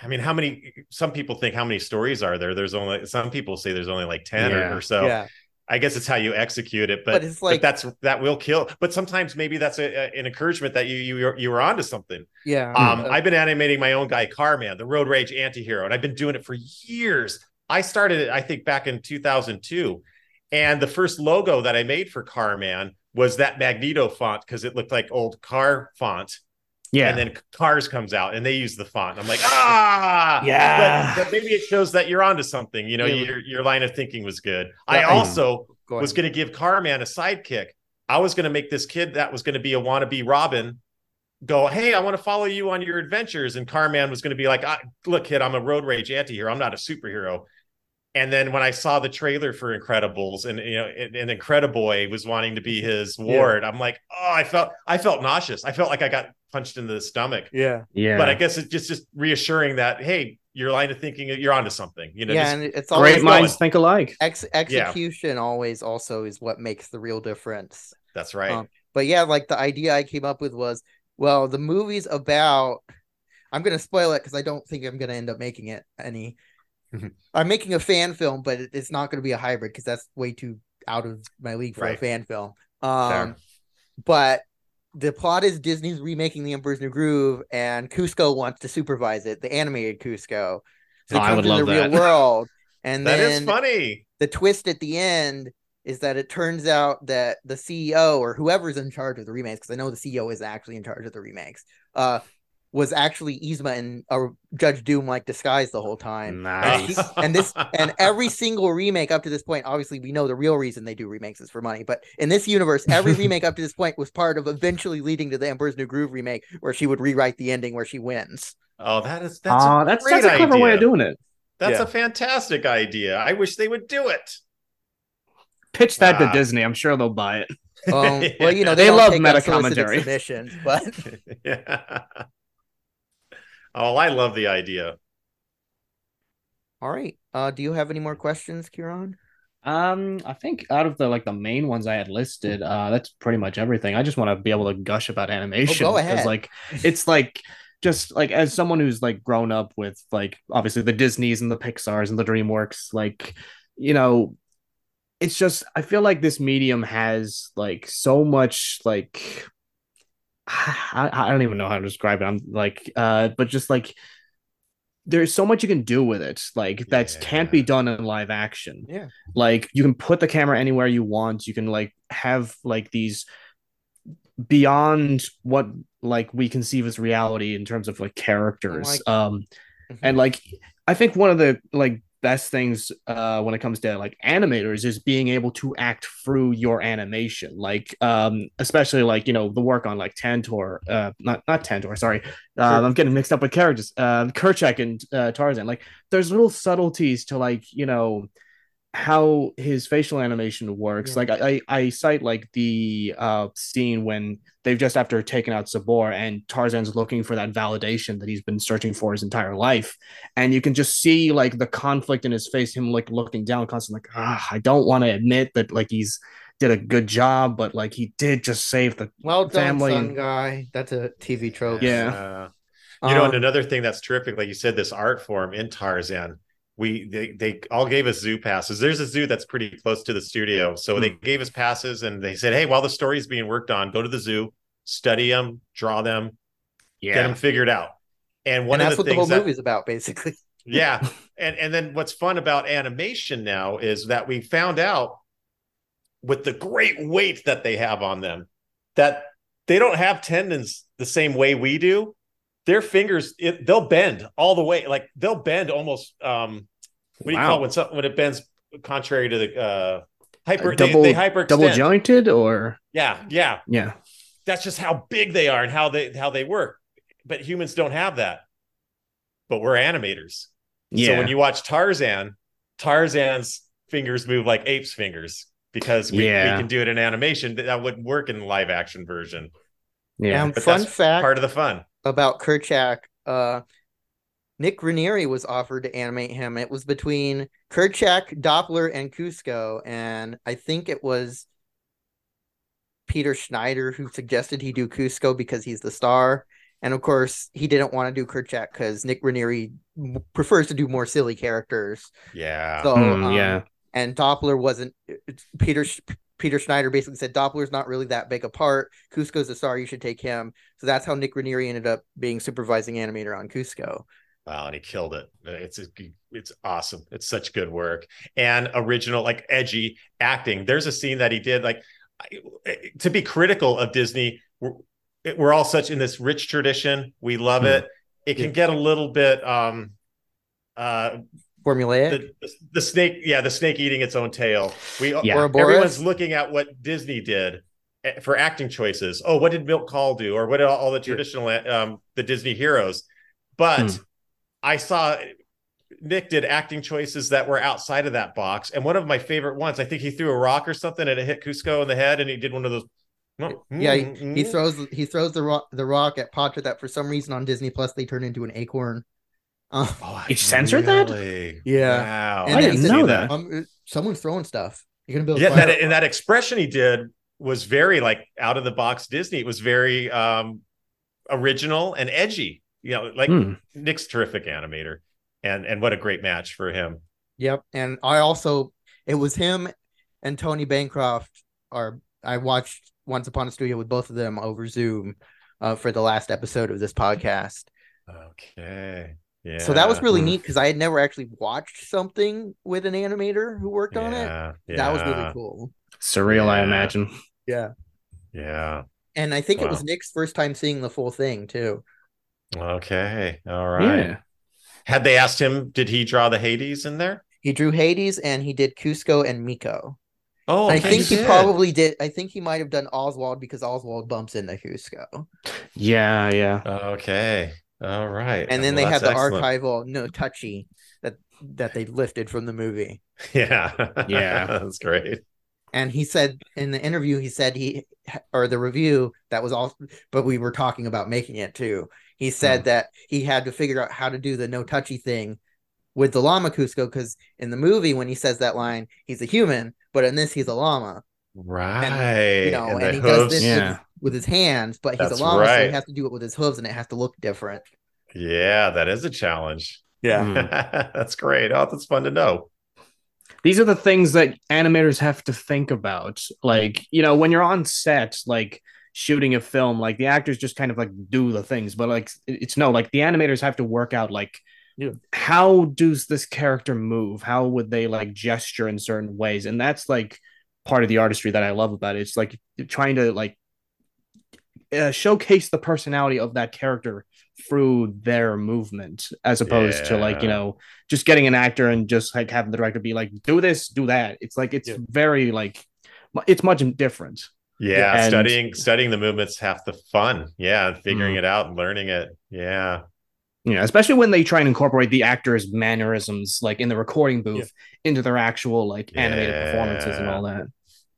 I mean, how many? Some people think how many stories are there? There's only some people say there's only like ten Yeah. or, or so. yeah, I guess it's how you execute it, but, But it's like- that's that will kill. But sometimes maybe that's a, a- an encouragement that you you you were onto something. yeah. Um, uh, I've been animating my own guy, Carman, the Road Rage Antihero, and I've been doing it for years. I started it, I think, back in 2002, and the first logo that I made for Carman was that Magneto font because it looked like old car font. Yeah. And then Cars comes out and they use the font. I'm like, ah, Yeah. But, but maybe it shows that you're onto something. You know, Yeah. your your line of thinking was good. I also go was going to give Carman a sidekick. I was going to make this kid that was going to be a wannabe Robin go, Hey, I want to follow you on your adventures. And Carman was going to be like, "Ah, Look, kid, I'm a road rage anti-hero. I'm not a superhero. And then when I saw the trailer for Incredibles and you know, and, and Incrediboy was wanting to be his ward, I'm like, oh, I felt I felt nauseous. I felt like I got punched in the stomach. yeah, yeah. But I guess it's just just reassuring that hey, your line of thinking, you're onto something. You know, yeah, and it's always Great going. minds think alike. ex- execution always also is what makes the real difference. that's right. Um, But yeah, like the idea I came up with was, well, the movie's about. I'm gonna spoil it because I don't think I'm gonna end up making it any. I'm making a fan film, but it's not gonna be a hybrid because that's way too out of my league for a fan film. Um, but the plot is Disney's remaking The Emperor's New Groove, and Kuzco wants to supervise it, the animated Kuzco. So Oh, I would in the love real world, and That is then funny. the twist at the end is that it turns out that the CEO or whoever's in charge of the remakes, because I know the CEO is actually in charge of the remakes, uh, was actually Yzma and uh, Judge Doom like disguised the whole time. And, he- Nice. and this and every single remake up to this point, obviously we know the real reason they do remakes is for money, but in this universe, every remake up to this point was part of eventually leading to the Emperor's New Groove remake, where she would rewrite the ending where she wins. Oh, that is that's Aw, a that's great that's a clever way of doing it. That's Yeah. a fantastic idea. I wish they would do it. Pitch that Ah. to Disney. I'm sure they'll buy it. Um, well, you know They don't love meta commentary. submissions, but yeah. Oh, I love the idea. all right. Uh, do you have any more questions, Kieran? Um, I think out of the like the main ones I had listed, uh, that's pretty much everything. I just want to be able to gush about animation Oh, go because ahead. like it's like just like as someone who's like grown up with like obviously the Disneys and the Pixars and the DreamWorks, like you know, it's just I feel like this medium has like so much like I, I don't even know how to describe it. I'm like uh but just like there's so much you can do with it like that Yeah. can't be done in live action Yeah. like you can put the camera anywhere you want you can like have like these beyond what like we conceive as reality in terms of like characters Like- um Mhm. and like i think one of the like best things uh when it comes to like animators is being able to act through your animation. Like um especially like you know the work on like tantor uh not not tantor sorry. Uh, i'm getting mixed up with characters. Uh kerchak and uh, tarzan. Like there's little subtleties to like you know how his facial animation works. Yeah. Like I, I I cite like the uh scene when they've just after taken out Sabor and Tarzan's looking for that validation that he's been searching for his entire life. And you can just see like the conflict in his face, him like looking down constantly like, ah, I don't want to admit that like he's did a good job, but like he did just save the Well done, family son and- guy. That's a TV trope. Yeah. Uh, you know, Um, and another thing that's terrific, like you said, this art form in Tarzan. We they, they all gave us zoo passes. There's a zoo that's pretty close to the studio, so they hmm. gave us passes and they said, "Hey, while the story's being worked on, go to the zoo, study them, draw them, get them figured out." And one and of that's the what the things whole that, movie's about, basically. yeah, and and then what's fun about animation now is that we found out with the great weight that they have on them that they don't have tendons the same way we do. Their fingers, it, they'll bend all the way. Like they'll bend almost. Um, what do you Wow. call it when something when it bends contrary to the uh, hyper? Uh, double- they, they hyper double jointed or Yeah, yeah. yeah. That's just how big they are and how they how they work. But humans don't have that. But we're animators. Yeah. So when you watch Tarzan, Tarzan's fingers move like apes' fingers because we, Yeah. we can do it in animation. That- That wouldn't work in the live action version. yeah. And But fun that's fact Part of the fun. About Kerchak, uh, Nick Ranieri was offered to animate him. It was between Kerchak, Doppler, and Kuzco, and I think it was Peter Schneider who suggested he do Kuzco because he's the star. And of course, he didn't want to do Kerchak because Nick Ranieri m- prefers to do more silly characters. Yeah. So Hmm, um, yeah. and Doppler wasn't. Peter Sch- Peter Schneider basically said Doppler's not really that big a part. Kuzco's a star. You should take him. So that's how Nick Ranieri ended up being supervising animator on Kuzco. Wow, and he killed it. It's it's awesome. It's such good work and original, like edgy acting. There's a scene that he did. Like to be critical of Disney, we're, we're all such in this rich tradition. We love Hmm. it. It can Yeah. get a little bit um uh Formulaic. the, the, the snake yeah the snake eating its own tail we Yeah. Everyone's looking at what disney did eh, for acting choices oh what did Milt Kahl do or what did all, all the traditional um the disney heroes but Hmm. i saw nick did acting choices that were outside of that box and one of my favorite ones i think he threw a rock or something and it hit kuzco in the head and he did one of those yeah, he, he mm. throws he throws the rock the rock at Potter that for some reason on Disney Plus they turn into an acorn. Uh, Oh, He censored that? Yeah. wow And I didn't know that. um, someone's throwing stuff. You're gonna build. yeah that and that expression he did was very like out of the box disney it was very um original and edgy you know like Hmm. nick's terrific animator and and what a great match for him Yep, and I also it was him and Tony Bancroft. Are I watched Once Upon a Studio with both of them over Zoom uh, for the last episode of this podcast. okay yeah So that was really Hmm. neat because I had never actually watched something with an animator who worked on it. yeah, That was really cool. Surreal, I imagine. Yeah, yeah and I think it was Nick's first time seeing the full thing too. okay all right Yeah. had they asked him did he draw the hades in there He drew Hades and he did Kuzco and Miko. oh I think he did. probably did. I think he might have done Oswald because Oswald bumps into Kuzco. Yeah, yeah. okay all right And then Well, they had the excellent. archival no touchy that that they lifted from the movie. yeah Yeah. that's great And he said in the interview, he said he or the review that was all, but we were talking about making it too. He said Hmm. that he had to figure out how to do the no touchy thing with the llama Kuzco because in the movie when he says that line, he's a human, but in this he's a llama. right You know, and, the he does this Yeah. with, with his hands, but he's That's a llama, so he has to do it with his hooves, and it has to look different. Yeah, that is a challenge. Hmm. that's great. Oh, that's fun to know. these are the things that animators have to think about. Like, you know, when you're on set, like shooting a film, like the actors just kind of like do the things, but like it's no, like the animators have to work out like Yeah. how does this character move? How would they like gesture in certain ways? And that's like part of the artistry that I love about it. It's like trying to like uh, showcase the personality of that character through their movement as opposed to like you know just getting an actor and just like having the director be like do this do that it's like it's Yeah. very like it's much different Yeah, And- studying studying the movements half the fun. Yeah, and figuring Mhm. it out and learning it. Yeah. yeah especially when they try and incorporate the actors mannerisms like in the recording booth into their actual like animated performances and all that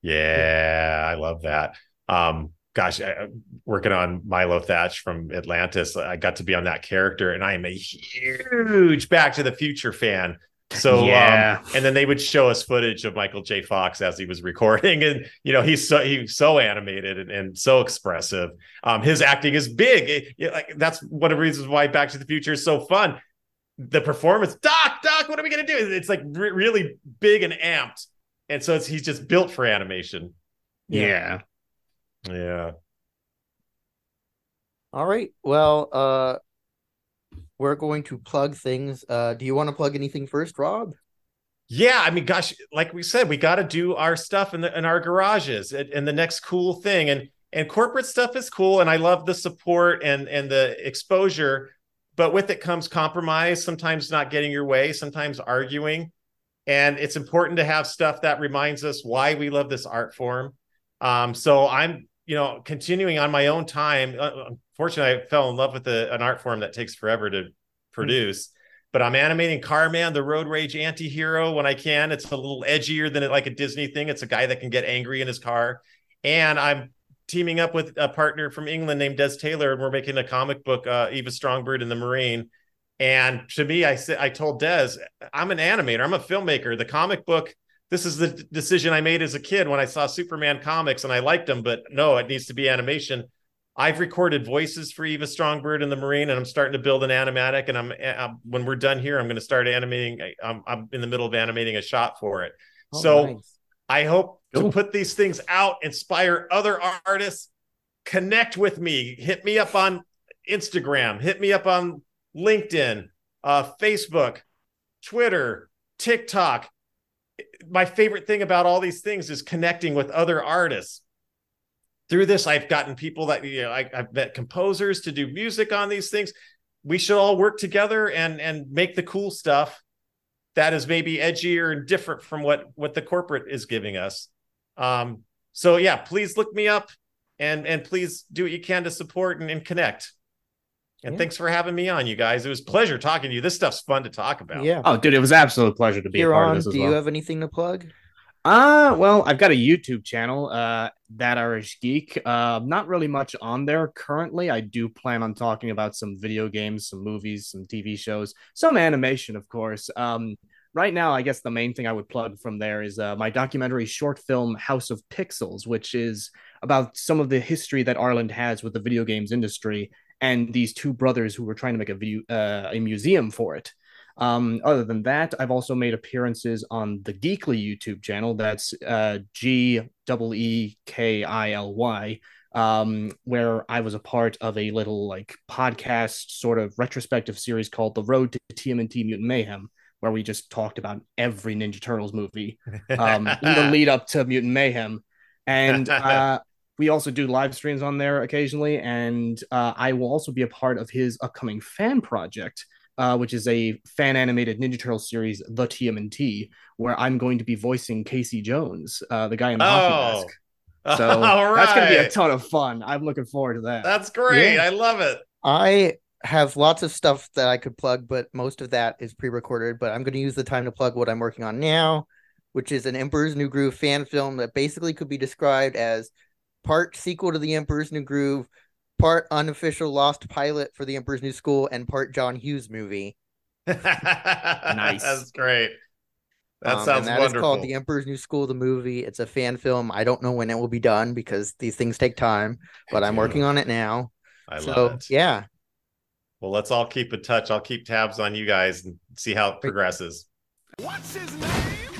Yeah, I love that. Um, gosh, I, working on Milo Thatch from Atlantis, I got to be on that character, and I am a huge Back to the Future fan. So, Yeah. um, and then they would show us footage of Michael J. Fox as he was recording, and you know he's so he's so animated and, and so expressive. Um, his acting is big. It- it- like that's one of the reasons why Back to the Future is so fun. The performance, Doc, Doc, what are we gonna do? It's like re- really big and amped, and so it's he's just built for animation. yeah Yeah. All right. Well, uh, we're going to plug things. Uh, do you want to plug anything first, Robb? Yeah, I mean, gosh, like we said, we got to do our stuff in the in our garages, and, and the next cool thing, and and corporate stuff is cool, and I love the support and and the exposure, but with it comes compromise. Sometimes not getting your way, sometimes arguing, and it's important to have stuff that reminds us why we love this art form. Um, so I'm, you know, continuing on my own time. Uh, unfortunately, I fell in love with the, an art form that takes forever to produce but I'm animating Carman, the road rage anti-hero when I can. It's a little edgier than it like a Disney thing. It's a guy that can get angry in his car. And I'm teaming up with a partner from England named Des Taylor, and we're making a comic book, uh, Eva Strongbird and the Marine. And to me, I said I told Des, I'm an animator, I'm a filmmaker. The comic book, this is the d- decision I made as a kid when I saw Superman comics and I liked them, but no, it needs to be animation. I've recorded voices for Eva Strongbird and the Marine, and I'm starting to build an animatic. And I'm, i when we're done here, I'm going to start animating. I'm, I'm in the middle of animating a shot for it. Oh, so nice. I hope Cool. to put these things out, inspire other artists, connect with me, hit me up on Instagram, hit me up on LinkedIn, uh, Facebook, Twitter, TikTok. My favorite thing about all these things is connecting with other artists. Through this, I've gotten people that you know I, I've met composers to do music on these things. We should all work together and and make the cool stuff that is maybe edgier and different from what what the corporate is giving us. Um, so yeah, please look me up and and please do what you can to support and, and connect. And Yeah. thanks for having me on, you guys. It was a pleasure talking to you. This stuff's fun to talk about. Yeah. oh dude it was an absolute pleasure to be a Here part on, of this as do well you have anything to plug? Uh, well, I've got a YouTube channel, uh, That Irish Geek. Uh, not really much on there currently. I do plan on talking about some video games, some movies, some TV shows, some animation, of course. Um, right now, I guess the main thing I would plug from there is uh, my documentary short film House of Pixels, which is about some of the history that Ireland has with the video games industry and these two brothers who were trying to make a video, uh, a museum for it. Um, other than that, I've also made appearances on the Geekily YouTube channel. That's uh, G E E K I L Y, um, where I was a part of a little like podcast sort of retrospective series called The Road to TMNT Mutant Mayhem, where we just talked about every Ninja Turtles movie um, in the lead up to Mutant Mayhem. And uh, we also do live streams on there occasionally. And uh, I will also be a part of his upcoming fan project, uh, which is a fan animated Ninja Turtle series, The TMNT, where I'm going to be voicing Casey Jones, uh, the guy in the hockey Oh, mask. So all that's going to be a ton of fun. I'm looking forward to that. That's great. Yeah. I love it. I have lots of stuff that I could plug, but most of that is pre-recorded. But I'm going to use the time to plug what I'm working on now, which is an Emperor's New Groove fan film that basically could be described as part sequel to the Emperor's New Groove, part unofficial lost pilot for the Emperor's New School, and part John Hughes movie. nice. That's great. That Um, sounds and that is wonderful. called The Emperor's New School, the movie. It's a fan film. I don't know when it will be done because these things take time, but I'm working on it now. I so love it. yeah, Well, let's all keep in touch. I'll keep tabs on you guys and see how it progresses. What's his name?